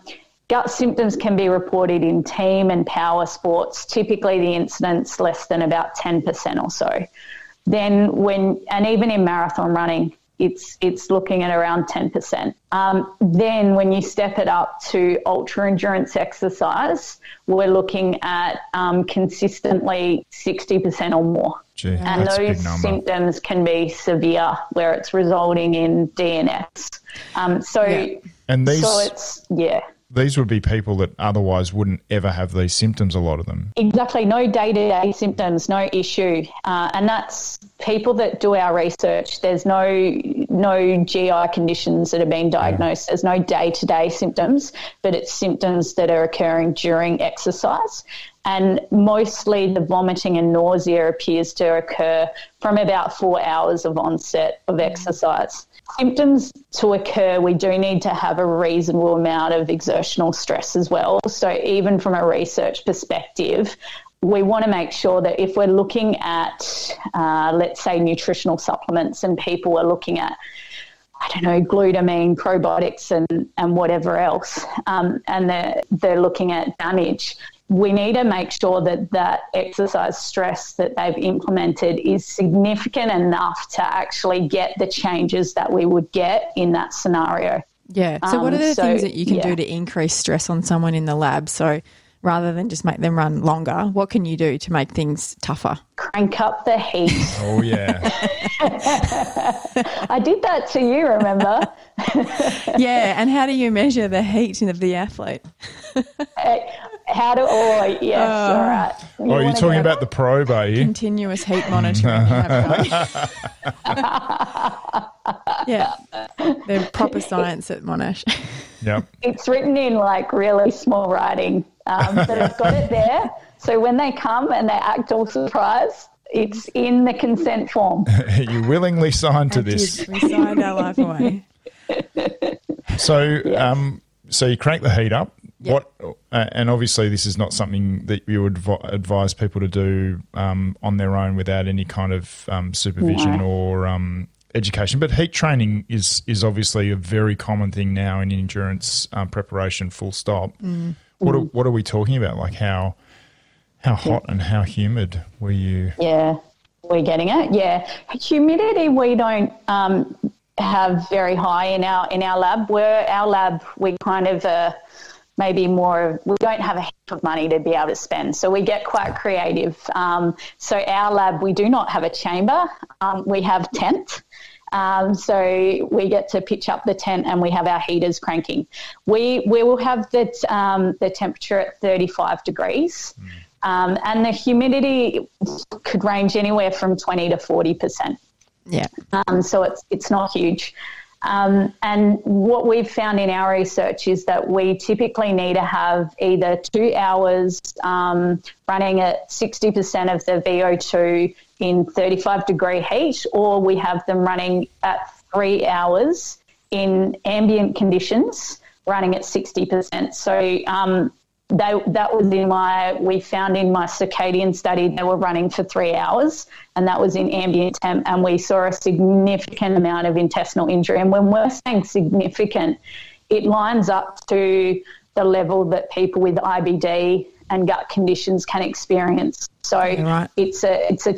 gut symptoms can be reported in team and power sports. Typically, the incidence less than about 10% or so. Then, when, and even in marathon running, it's it's looking at around 10%. Um, then when you step it up to ultra endurance exercise, we're looking at um, consistently 60% or more. Gee, And that's a big those symptoms can be severe, where it's resulting in DNS. Um, so, Yeah. And these so it's yeah, these would be people that otherwise wouldn't ever have these symptoms. A lot of them. Exactly, no day to day symptoms, no issue, uh, and that's people that do our research. There's no no GI conditions that have been diagnosed. There's no day to day symptoms, but it's symptoms that are occurring during exercise. And mostly the vomiting and nausea appears to occur from about four hours of onset of exercise. Symptoms to occur, we do need to have a reasonable amount of exertional stress as well. So, even from a research perspective, we want to make sure that if we're looking at, uh, let's say, nutritional supplements and people are looking at I don't know, glutamine, probiotics, and, and whatever else, um, and they're, they're looking at damage, we need to make sure that that exercise stress that they've implemented is significant enough to actually get the changes that we would get in that scenario. Yeah. So, what are Um, the so, things that you can yeah. do to increase stress on someone in the lab? So, rather than just make them run longer, what can you do to make things tougher? Crank up the heat. Oh yeah, I did that to you, remember? yeah. And how do you measure the heat of the athlete? Eh, how do, oh, yes, oh. all right. Oh, you oh, you're wanna talking about the probe, are you? Continuous heat monitoring. you have going. yeah. The proper science at Monash. Yep. it's written in like really small writing, um, but I've got it there. So when they come and they act all surprised, it's in the consent form. you willingly signed to this. We signed our life away. So, um, so you crank the heat up. Yep. What? Uh, and obviously, this is not something that you would advi- advise people to do um, on their own without any kind of um, supervision No. or um, education. But heat training is is obviously a very common thing now in endurance um, preparation. Full stop. What are, what are we talking about? Like how how hot and how humid were you? Yeah, we're getting it. Yeah, humidity we don't um, have very high in our in our lab. Where our lab we kind of uh, maybe more. We don't have a heap of money to be able to spend, so we get quite creative. Um, so our lab we do not have a chamber. Um, we have tent. Um, so we get to pitch up the tent and we have our heaters cranking. We we will have the um, the temperature at 35 degrees. Um, and the humidity could range anywhere from 20 to 40 percent. Yeah. Um, so it's it's not huge. Um, and what we've found in our research is that we typically need to have either two hours um, running at 60% of the VO2 in 35 degree heat, or we have them running at three hours in ambient conditions running at 60%. So um, they, that was in my, we found in my circadian study, they were running for three hours, and that was in ambient temp, and we saw a significant amount of intestinal injury. And when we're saying significant, it lines up to the level that people with IBD and gut conditions can experience. So Yeah, right. it's a, it's a,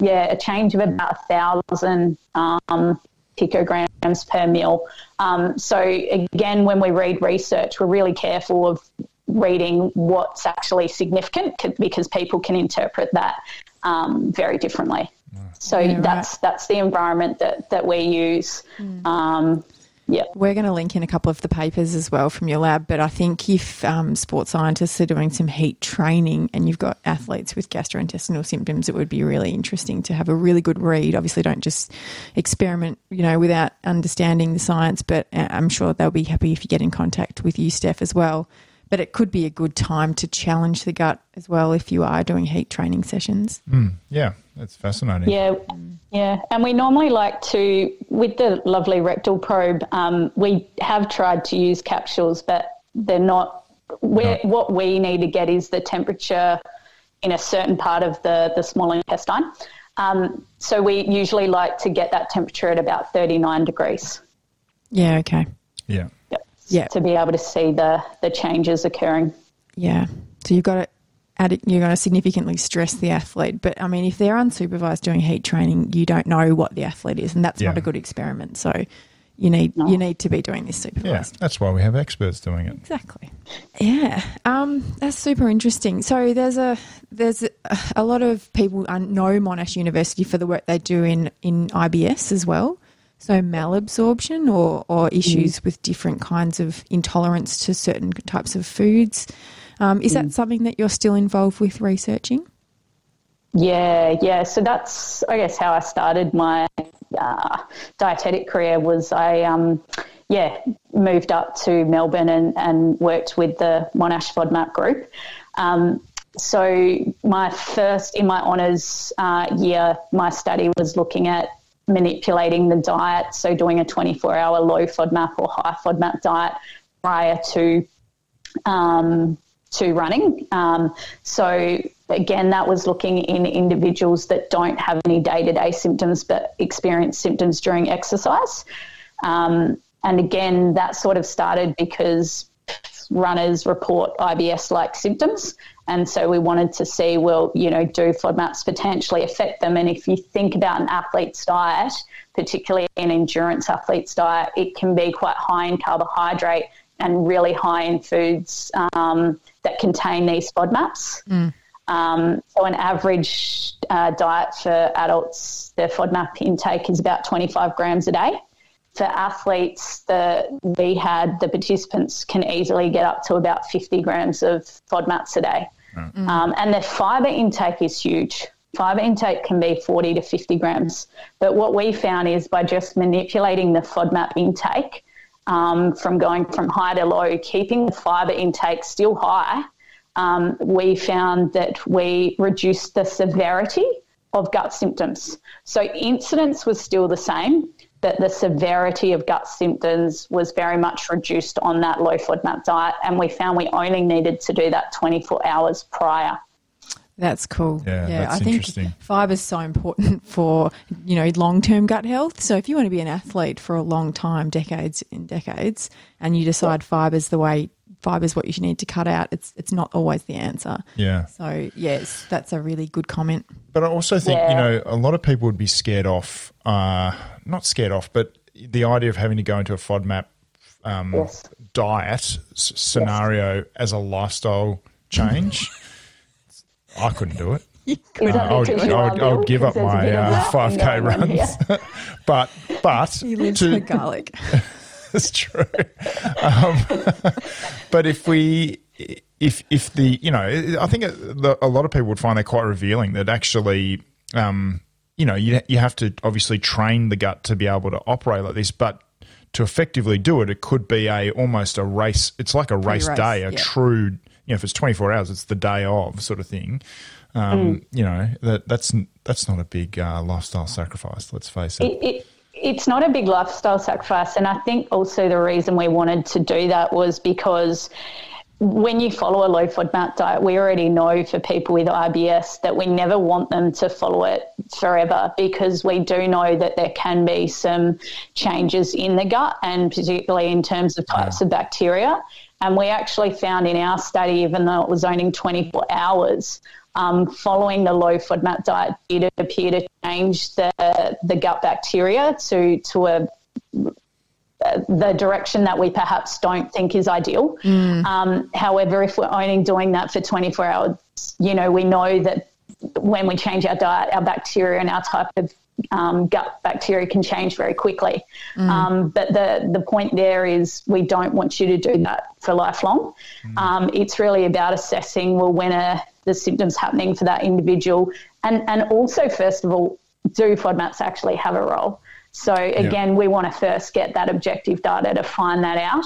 yeah, a change of about a thousand um, picograms per mil. Um, so again, when we read research, we're really careful of reading what's actually significant because people can interpret that um, very differently. So Yeah, right. that's that's the environment that that we use. Um, yeah. We're going to link in a couple of the papers as well from your lab, but I think if um, sports scientists are doing some heat training and you've got athletes with gastrointestinal symptoms, it would be really interesting to have a really good read. Obviously, don't just experiment, you know, without understanding the science, but uh, I'm sure they'll be happy if you get in contact with you, Steph, as well. But it could be a good time to challenge the gut as well if you are doing heat training sessions. Yeah, that's fascinating. Yeah, yeah. And we normally like to, with the lovely rectal probe, um, we have tried to use capsules, but they're not. Where, what we need to get is the temperature in a certain part of the, the small intestine. Um, so we usually like to get that temperature at about 39 degrees. Yeah, okay. Yeah. Yep. Yeah. To be able to see the, the changes occurring. Yeah. So you've got to add it, you're going to significantly stress the athlete. But I mean, if they're unsupervised doing heat training, you don't know what the athlete is, and that's not a good experiment. So you need you need to be doing this supervised. Yeah, that's why we have experts doing it. Exactly. Yeah, um, that's super interesting. So there's a there's a, a lot of people un- know Monash University for the work they do in in IBS as well. So malabsorption or or issues with different kinds of intolerance to certain types of foods. Um, is that something that you're still involved with researching? Yeah, yeah. So that's, I guess, how I started my uh, dietetic career. Was I, um, yeah, moved up to Melbourne and, and worked with the Monash FODMAP group. Um, so my first in my honours uh, year, my study was looking at manipulating the diet. So doing a 24-hour low FODMAP or high FODMAP diet prior to um, to running. Um, so again, that was looking in individuals that don't have any day-to-day symptoms but experience symptoms during exercise. Um, and again, that sort of started because runners report IBS-like symptoms. And so we wanted to see, well, you know, do FODMAPs potentially affect them? And if you think about an athlete's diet, particularly an endurance athlete's diet, it can be quite high in carbohydrate and really high in foods um, that contain these FODMAPs. Um, so an average uh, diet for adults, their FODMAP intake is about 25 grams a day. For athletes, the we had the participants can easily get up to about 50 grams of FODMAPs a day, um, and their fibre intake is huge. Fibre intake can be 40 to 50 grams, but what we found is by just manipulating the FODMAP intake um, from going from high to low, keeping the fibre intake still high, um, we found that we reduced the severity of gut symptoms. So incidence was still the same, but the severity of gut symptoms was very much reduced on that low FODMAP diet. And we found we only needed to do that 24 hours prior. That's cool. Yeah, that's I think interesting. fiber is so important for you know long term gut health. So if you want to be an athlete for a long time, decades and decades, and you decide fiber's the way fiber's what you need to cut out, it's it's not always the answer. Yeah. So yes, that's a really good comment. But I also think, you know, a lot of people would be scared off, uh, not scared off, but the idea of having to go into a FODMAP um, Yes. diet s- scenario as a lifestyle change. I couldn't do it. Is Uh, I, would, because I, you would, I would give up my bit of uh, 5K runs. here. but, but, He lives to- for garlic. That's true. Um, but if we, if if the, you know, I think a a lot of people would find that quite revealing that actually, um, you know, you you have to obviously train the gut to be able to operate like this, but to effectively do it, it could be a almost a race. It's like a race Pre-race, day, a yeah. true. You know, if it's twenty four hours, it's the day of sort of thing. Um, You know that that's that's not a big uh, lifestyle sacrifice. Let's face it. it, it, it's not a big lifestyle sacrifice. And I think also the reason we wanted to do that was because when you follow a low FODMAP diet, we already know for people with IBS that we never want them to follow it forever because we do know that there can be some changes in the gut and particularly in terms of types of bacteria. And we actually found in our study, even though it was only 24 hours, um, following the low FODMAP diet did appear to change the, the gut bacteria to, to a the direction that we perhaps don't think is ideal. Um, however, if we're only doing that for 24 hours, you know, we know that when we change our diet, our bacteria and our type of um, gut bacteria can change very quickly. Um, but the, the point there is we don't want you to do that for lifelong. Um, it's really about assessing, well, when are the symptoms happening for that individual? And, and also, first of all, do FODMAPs actually have a role? So again, we want to first get that objective data to find that out,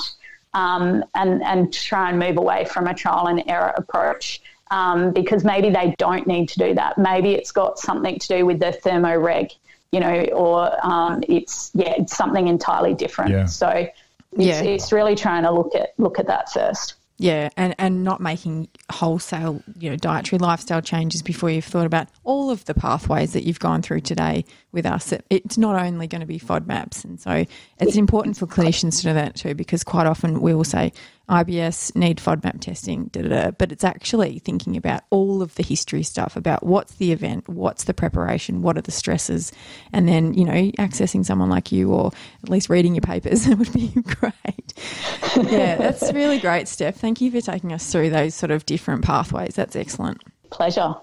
um, and and try and move away from a trial and error approach. Um, because maybe they don't need to do that. Maybe it's got something to do with the thermoreg, you know, or um, it's yeah, it's something entirely different. Yeah. So it's, Yeah. it's really trying to look at look at that first. Yeah, and, and not making wholesale, you know, dietary lifestyle changes before you've thought about all of the pathways that you've gone through today with us. It- It's not only going to be FODMAPs. And so it's important for clinicians to know that too, because quite often we will say IBS need FODMAP testing, da, da, da, but it's actually thinking about all of the history stuff about what's the event, what's the preparation, what are the stresses, and then, you know, accessing someone like you or at least reading your papers would be great. yeah, that's really great, Steph. Thank you for taking us through those sort of different pathways. That's excellent. Pleasure.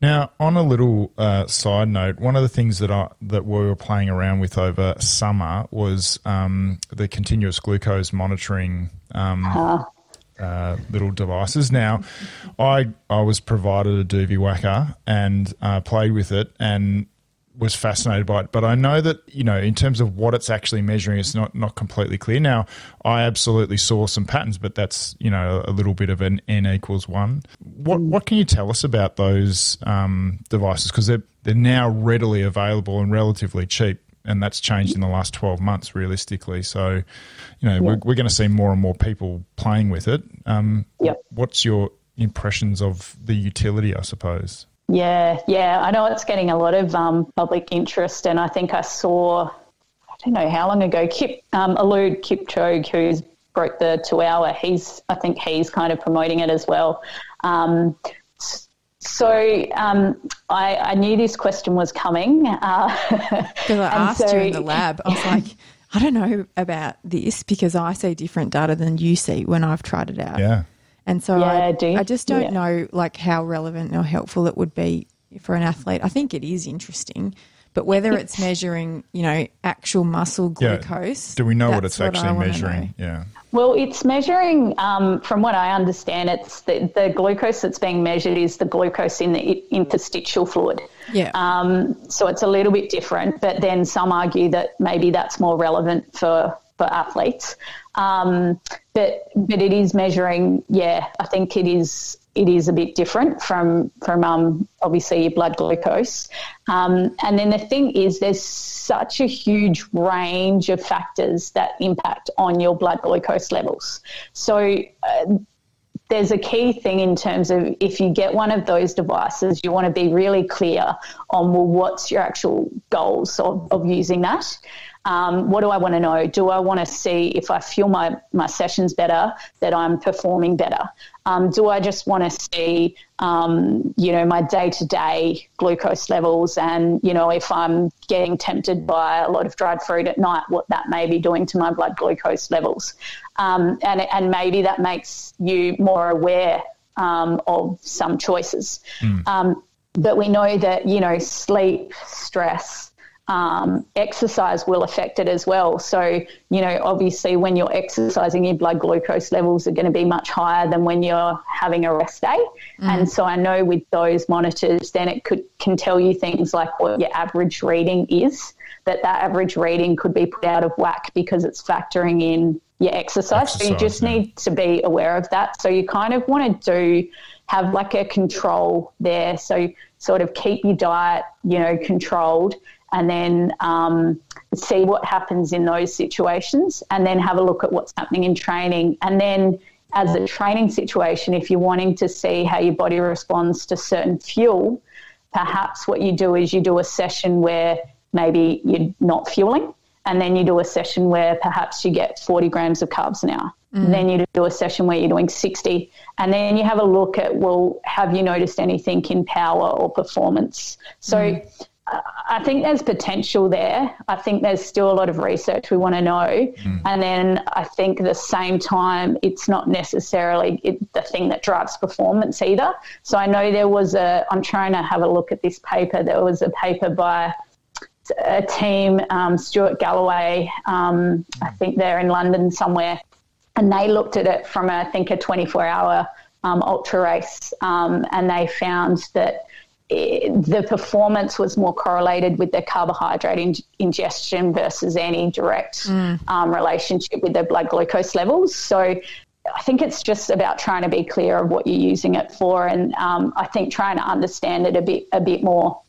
Now, on a little uh, side note, one of the things that I that we were playing around with over summer was um, the continuous glucose monitoring um, uh, little devices. Now, I I was provided a Doobie Whacker and uh, played with it and was fascinated by it. But I know that you know in terms of what it's actually measuring, it's not not completely clear. Now, I absolutely saw some patterns, but that's you know a little bit of an n equals one. What what can you tell us about those um, devices? Because they're they're now readily available and relatively cheap. And that's changed in the last 12 months, realistically. So, you know, we're, we're going to see more and more people playing with it. Um, Yep. What's your impressions of the utility, I suppose? Yeah, yeah. I know it's getting a lot of um, public interest, and I think I saw, I don't know how long ago, Kip um, Eliud Kipchoge, who's broke the two hour. He's, I think he's kind of promoting it as well. Um, so um, I, I knew this question was coming. Uh, Because I and asked you so- in the lab, I was like, I don't know about this because I see different data than you see when I've tried it out. Yeah. And so Yeah, I. I just don't Yeah. know like how relevant or helpful it would be for an athlete. I think it is interesting, but whether it's measuring, you know, actual muscle glucose. Yeah. glucose. Do we know what that's it's actually measuring? know. Yeah. Well, it's measuring, um, from what I understand, it's the, the glucose that's being measured is the glucose in the interstitial fluid. Yeah. Um, so it's a little bit different, but then some argue that maybe that's more relevant for, for athletes. Um, but but it is measuring. Yeah, I think it is it is a bit different from from um, obviously your blood glucose. Um, and then the thing is, there's such a huge range of factors that impact on your blood glucose levels. So. Uh, there's a key thing in terms of if you get one of those devices, you want to be really clear on well, what's your actual goals of, of using that. Um, what do I want to know? Do I want to see if I feel my, my sessions better, that I'm performing better? Um, do I just want to see, um, you know, my day to day glucose levels and, you know, if I'm getting tempted by a lot of dried fruit at night, what that may be doing to my blood glucose levels? Um, and, and maybe that makes you more aware um, of some choices. Mm. but we know that, you know, sleep, stress, um, exercise will affect it as well. So, you know, obviously, when you're exercising, your blood glucose levels are going to be much higher than when you're having a rest day. Mm. And so, I know with those monitors, then it could can tell you things like what your average reading is. That that average reading could be put out of whack because it's factoring in your exercise. exercise so you just yeah. need to be aware of that. So you kind of want to do have like a control there. So sort of keep your diet, you know, controlled and then um, see what happens in those situations and then have a look at what's happening in training. And then, as a training situation, if you're wanting to see how your body responds to certain fuel, perhaps what you do is you do a session where maybe you're not fueling. And then you do a session where perhaps you get 40 grams of carbs an hour. Mm. Then you do a session where you're doing 60. And then you have a look at, well, have you noticed anything in power or performance? So mm. I think there's potential there. I think there's still a lot of research we want to know. Mm. And then I think at the same time, it's not necessarily it, the thing that drives performance either. So I know there was a, I'm trying to have a look at this paper. There was a paper by a team, um, Stuart Galloway, um, I think they're in London somewhere, and they looked at it from, a, I think, a 24 hour um, ultra race. Um, and they found that the performance was more correlated with their carbohydrate in, ingestion versus any direct mm. um, relationship with their blood glucose levels. So I think it's just about trying to be clear of what you're using it for, and um, I think trying to understand it a bit a bit more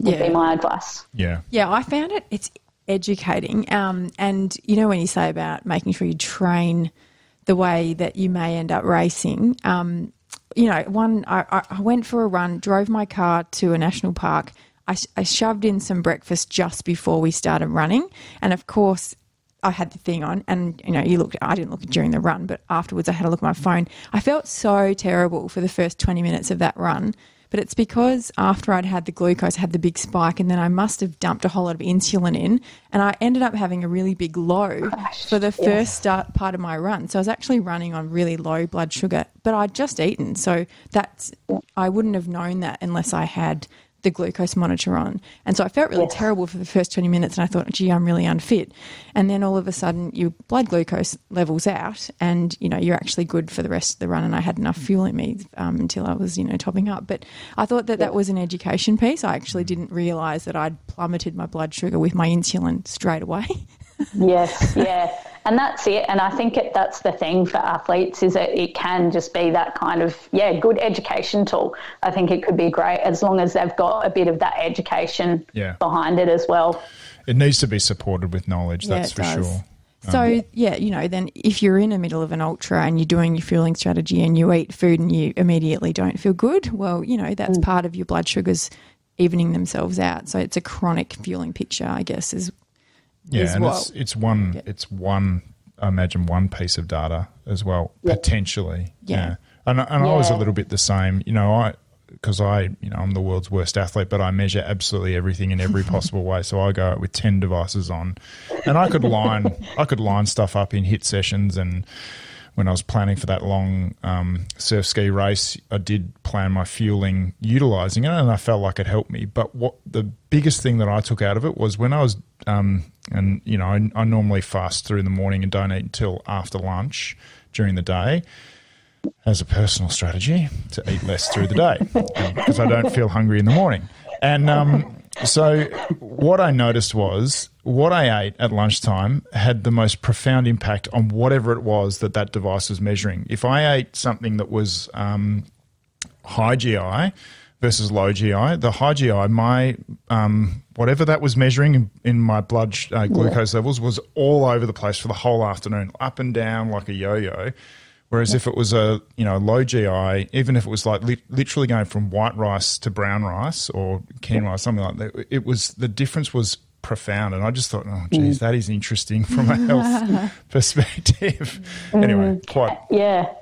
would yeah. be my advice. Yeah, yeah, I found it. It's educating, um, and you know when you say about making sure you train the way that you may end up racing. Um, you know, one, I, I went for a run, drove my car to a national park. I, I shoved in some breakfast just before we started running. And of course, I had the thing on, and you know, you looked. I didn't look during the run, but afterwards, I had a look at my phone. I felt so terrible for the first twenty minutes of that run but it's because after I'd had the glucose, I had the big spike, and then I must have dumped a whole lot of insulin in, and I ended up having a really big low Gosh, for the first yes. start part of my run. So I was actually running on really low blood sugar, but I'd just eaten, so that's I wouldn't have known that unless I had the glucose monitor on. And so I felt really yes. terrible for the first 20 minutes and I thought, gee, I'm really unfit. And then all of a sudden your blood glucose levels out and, you know, you're actually good for the rest of the run. And I had enough fuel in me um, until I was, you know, topping up. But I thought that that was an education piece. I actually didn't realise that I'd plummeted my blood sugar with my insulin straight away. yes, yeah and that's it. And I think it, that's the thing for athletes is that it can just be that kind of yeah good education tool. I think it could be great as long as they've got a bit of that education yeah. behind it as well. It needs to be supported with knowledge. Yeah, that's for does. sure. So um, yeah, you know, then if you're in the middle of an ultra and you're doing your fueling strategy and you eat food and you immediately don't feel good, well, you know, that's mm. part of your blood sugars evening themselves out. So it's a chronic fueling picture, I guess, is yeah, and it's it's one yeah. it's one I imagine one piece of data as well yeah. potentially. Yeah, yeah. and and I was a little bit the same. You know, I because I you know I'm the world's worst athlete, but I measure absolutely everything in every possible way. So I go out with ten devices on, and I could line I could line stuff up in HIIT sessions and when I was planning for that long um, surf ski race, I did plan my fueling utilizing it, and I felt like it helped me. But what the biggest thing that I took out of it was when I was, um, and you know, I, I normally fast through the morning and don't eat until after lunch during the day as a personal strategy to eat less through the day because um, I don't feel hungry in the morning. And um, So, what I noticed was what I ate at lunchtime had the most profound impact on whatever it was that that device was measuring. If I ate something that was um, high GI versus low GI, the high GI, my um, whatever that was measuring in, in my blood uh, glucose levels was all over the place for the whole afternoon, up and down like a yo-yo. Whereas if it was a you know low GI, even if it was like li- literally going from white rice to brown rice or quinoa, something like that, it was the difference was profound. And I just thought, oh, geez, that is interesting from a health perspective. anyway, quite. Yeah.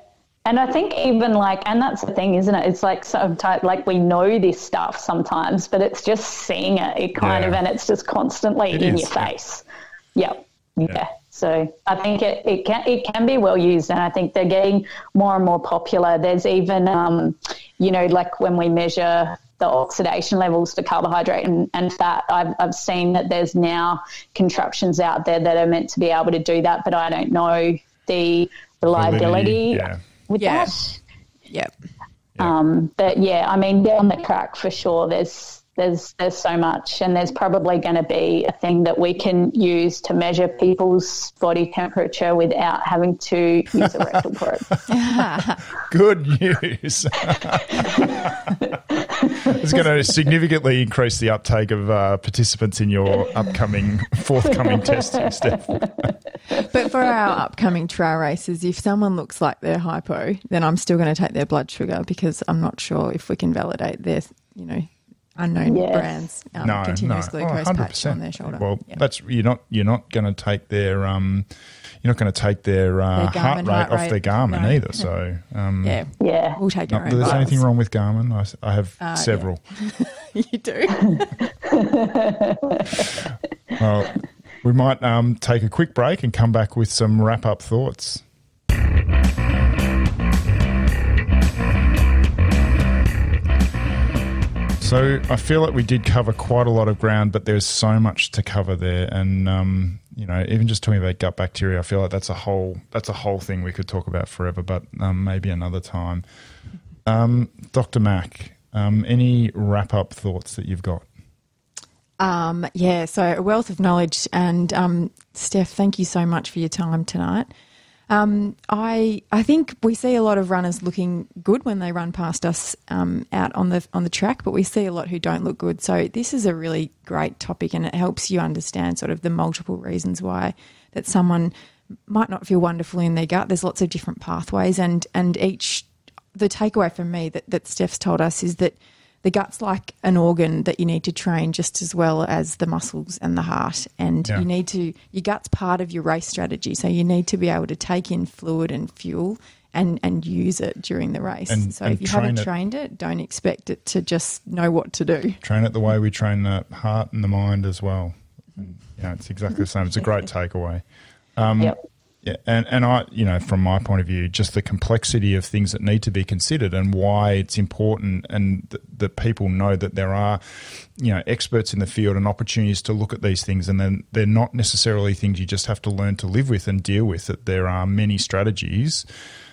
And I think even like, and that's the thing, isn't it? It's like sometimes, like we know this stuff sometimes, but it's just seeing it, it kind Yeah. of, and it's just constantly It in is, your face. Yeah. Yeah. So I think it, it can it can be well used, and I think they're getting more and more popular. There's even, um, you know, like when we measure the oxidation levels for carbohydrate and, and fat, I've, I've seen that there's now contraptions out there that are meant to be able to do that, but I don't know the reliability yeah. With Yeah. that. Yep. Um, but yeah, I mean, down the track for sure. There's there's there's so much, and there's probably going to be a thing that we can use to measure people's body temperature without having to use a rectal probe. Good news. it's going to significantly increase the uptake of uh, participants in your upcoming, forthcoming testing, Steph. But for our upcoming trail races, if someone looks like they're hypo, then I'm still going to take their blood sugar because I'm not sure if we can validate their, you know, unknown Yes. brands um, No, continuous no, glucose oh, patch 100%. on their shoulder. Well, Yeah. that's you're not you're not going to take their um, you're not going to take their, uh, Their heart rate heart off their Garmin No. either. So um, yeah, Yeah, we'll take not our own. there's anything wrong with Garmin. I have Uh, yeah. several. you do. Well, we might um, take a quick break and come back with some wrap up thoughts. So I feel like we did cover quite a lot of ground, but there's so much to cover there, and um, you know, even just talking about gut bacteria, I feel like that's a whole that's a whole thing we could talk about forever, but um, maybe another time. Um, Dr. Mack, um, any wrap up thoughts that you've got? Um, yeah, so a wealth of knowledge. And um, Steph, thank you so much for your time tonight. Um, I I think we see a lot of runners looking good when they run past us um, out on the on the track, but we see a lot who don't look good. So this is a really great topic, and it helps you understand sort of the multiple reasons why that someone might not feel wonderful in their gut. There's lots of different pathways, and and each the takeaway from me that that Steph's told us is that the gut's like an organ that you need to train just as well as the muscles and the heart. And Yeah. you need to, your gut's part of your race strategy. So you need to be able to take in fluid and fuel and, and use it during the race. And- so and if you haven't it. trained it, don't expect it to just know what to do. train it the way we train the heart and the mind as well. And, yeah, it's exactly the same. It's a great takeaway. Um, yep. Yeah, and and I, you know, from my point of view, just the complexity of things that need to be considered and why it's important, and th- that people know that there are, you know, experts in the field and opportunities to look at these things, and then they're not necessarily things you just have to learn to live with and deal with. That there are many strategies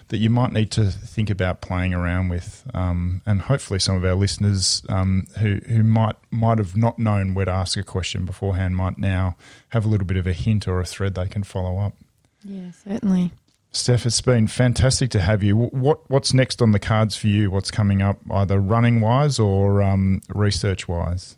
that you might need to think about playing around with, um, and hopefully some of our listeners um, who who might might have not known where to ask a question beforehand might now have a little bit of a hint or a thread they can follow up. Yeah, certainly. Steph, it's been fantastic to have you. What what's next on the cards for you? What's coming up, either running wise or um, research wise?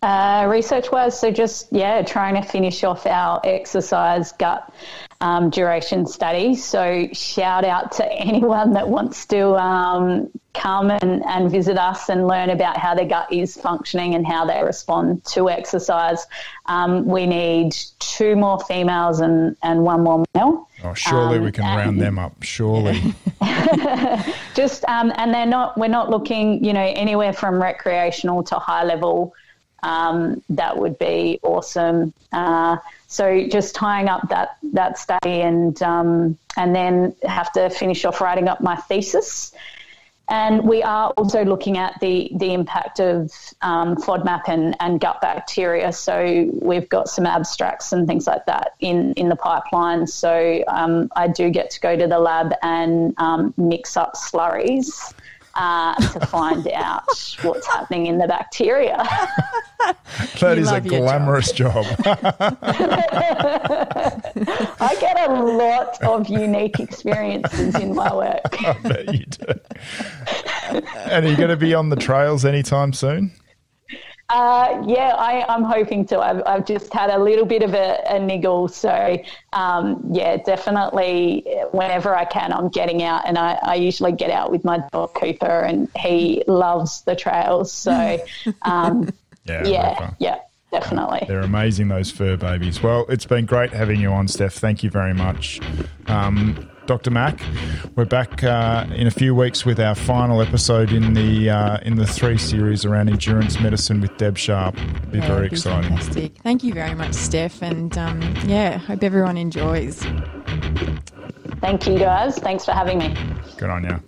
Uh, research wise, so just, yeah, trying to finish off our exercise gut um, duration study. So, shout out to anyone that wants to um, come and, and visit us and learn about how their gut is functioning and how they respond to exercise. Um, we need two more females and, and one more male. Oh, surely Um, we can round them up. Surely, just um, and they're not we're not looking you know anywhere from recreational to high level um, that would be awesome uh, so just tying up that that study and um, and then have to finish off writing up my thesis and we are also looking at the, the impact of um, FODMAP and, and gut bacteria. So we've got some abstracts and things like that in, in the pipeline. So um, I do get to go to the lab and um, mix up slurries uh, to find out what's happening in the bacteria. That You is a love your job. glamorous job. I get a lot of unique experiences in my work. I bet you do. and are you going to be on the trails anytime soon? Uh, yeah, I, I'm hoping to. I've, I've just had a little bit of a, a niggle. So, um, yeah, definitely whenever I can, I'm getting out. And I, I usually get out with my dog Cooper, and he loves the trails. So, um, Yeah. yeah, yeah, definitely. They're amazing, those fur babies. Well, it's been great having you on, Steph. Thank you very much. Um, Dr. Mack, we're back uh, in a few weeks with our final episode in the uh, in the three series around endurance medicine with Deb Sharp. Be Yeah, very it'd be exciting. Fantastic. Thank you very much, Steph. And um, yeah, hope everyone enjoys. Thank you, guys. Thanks for having me. Good on you.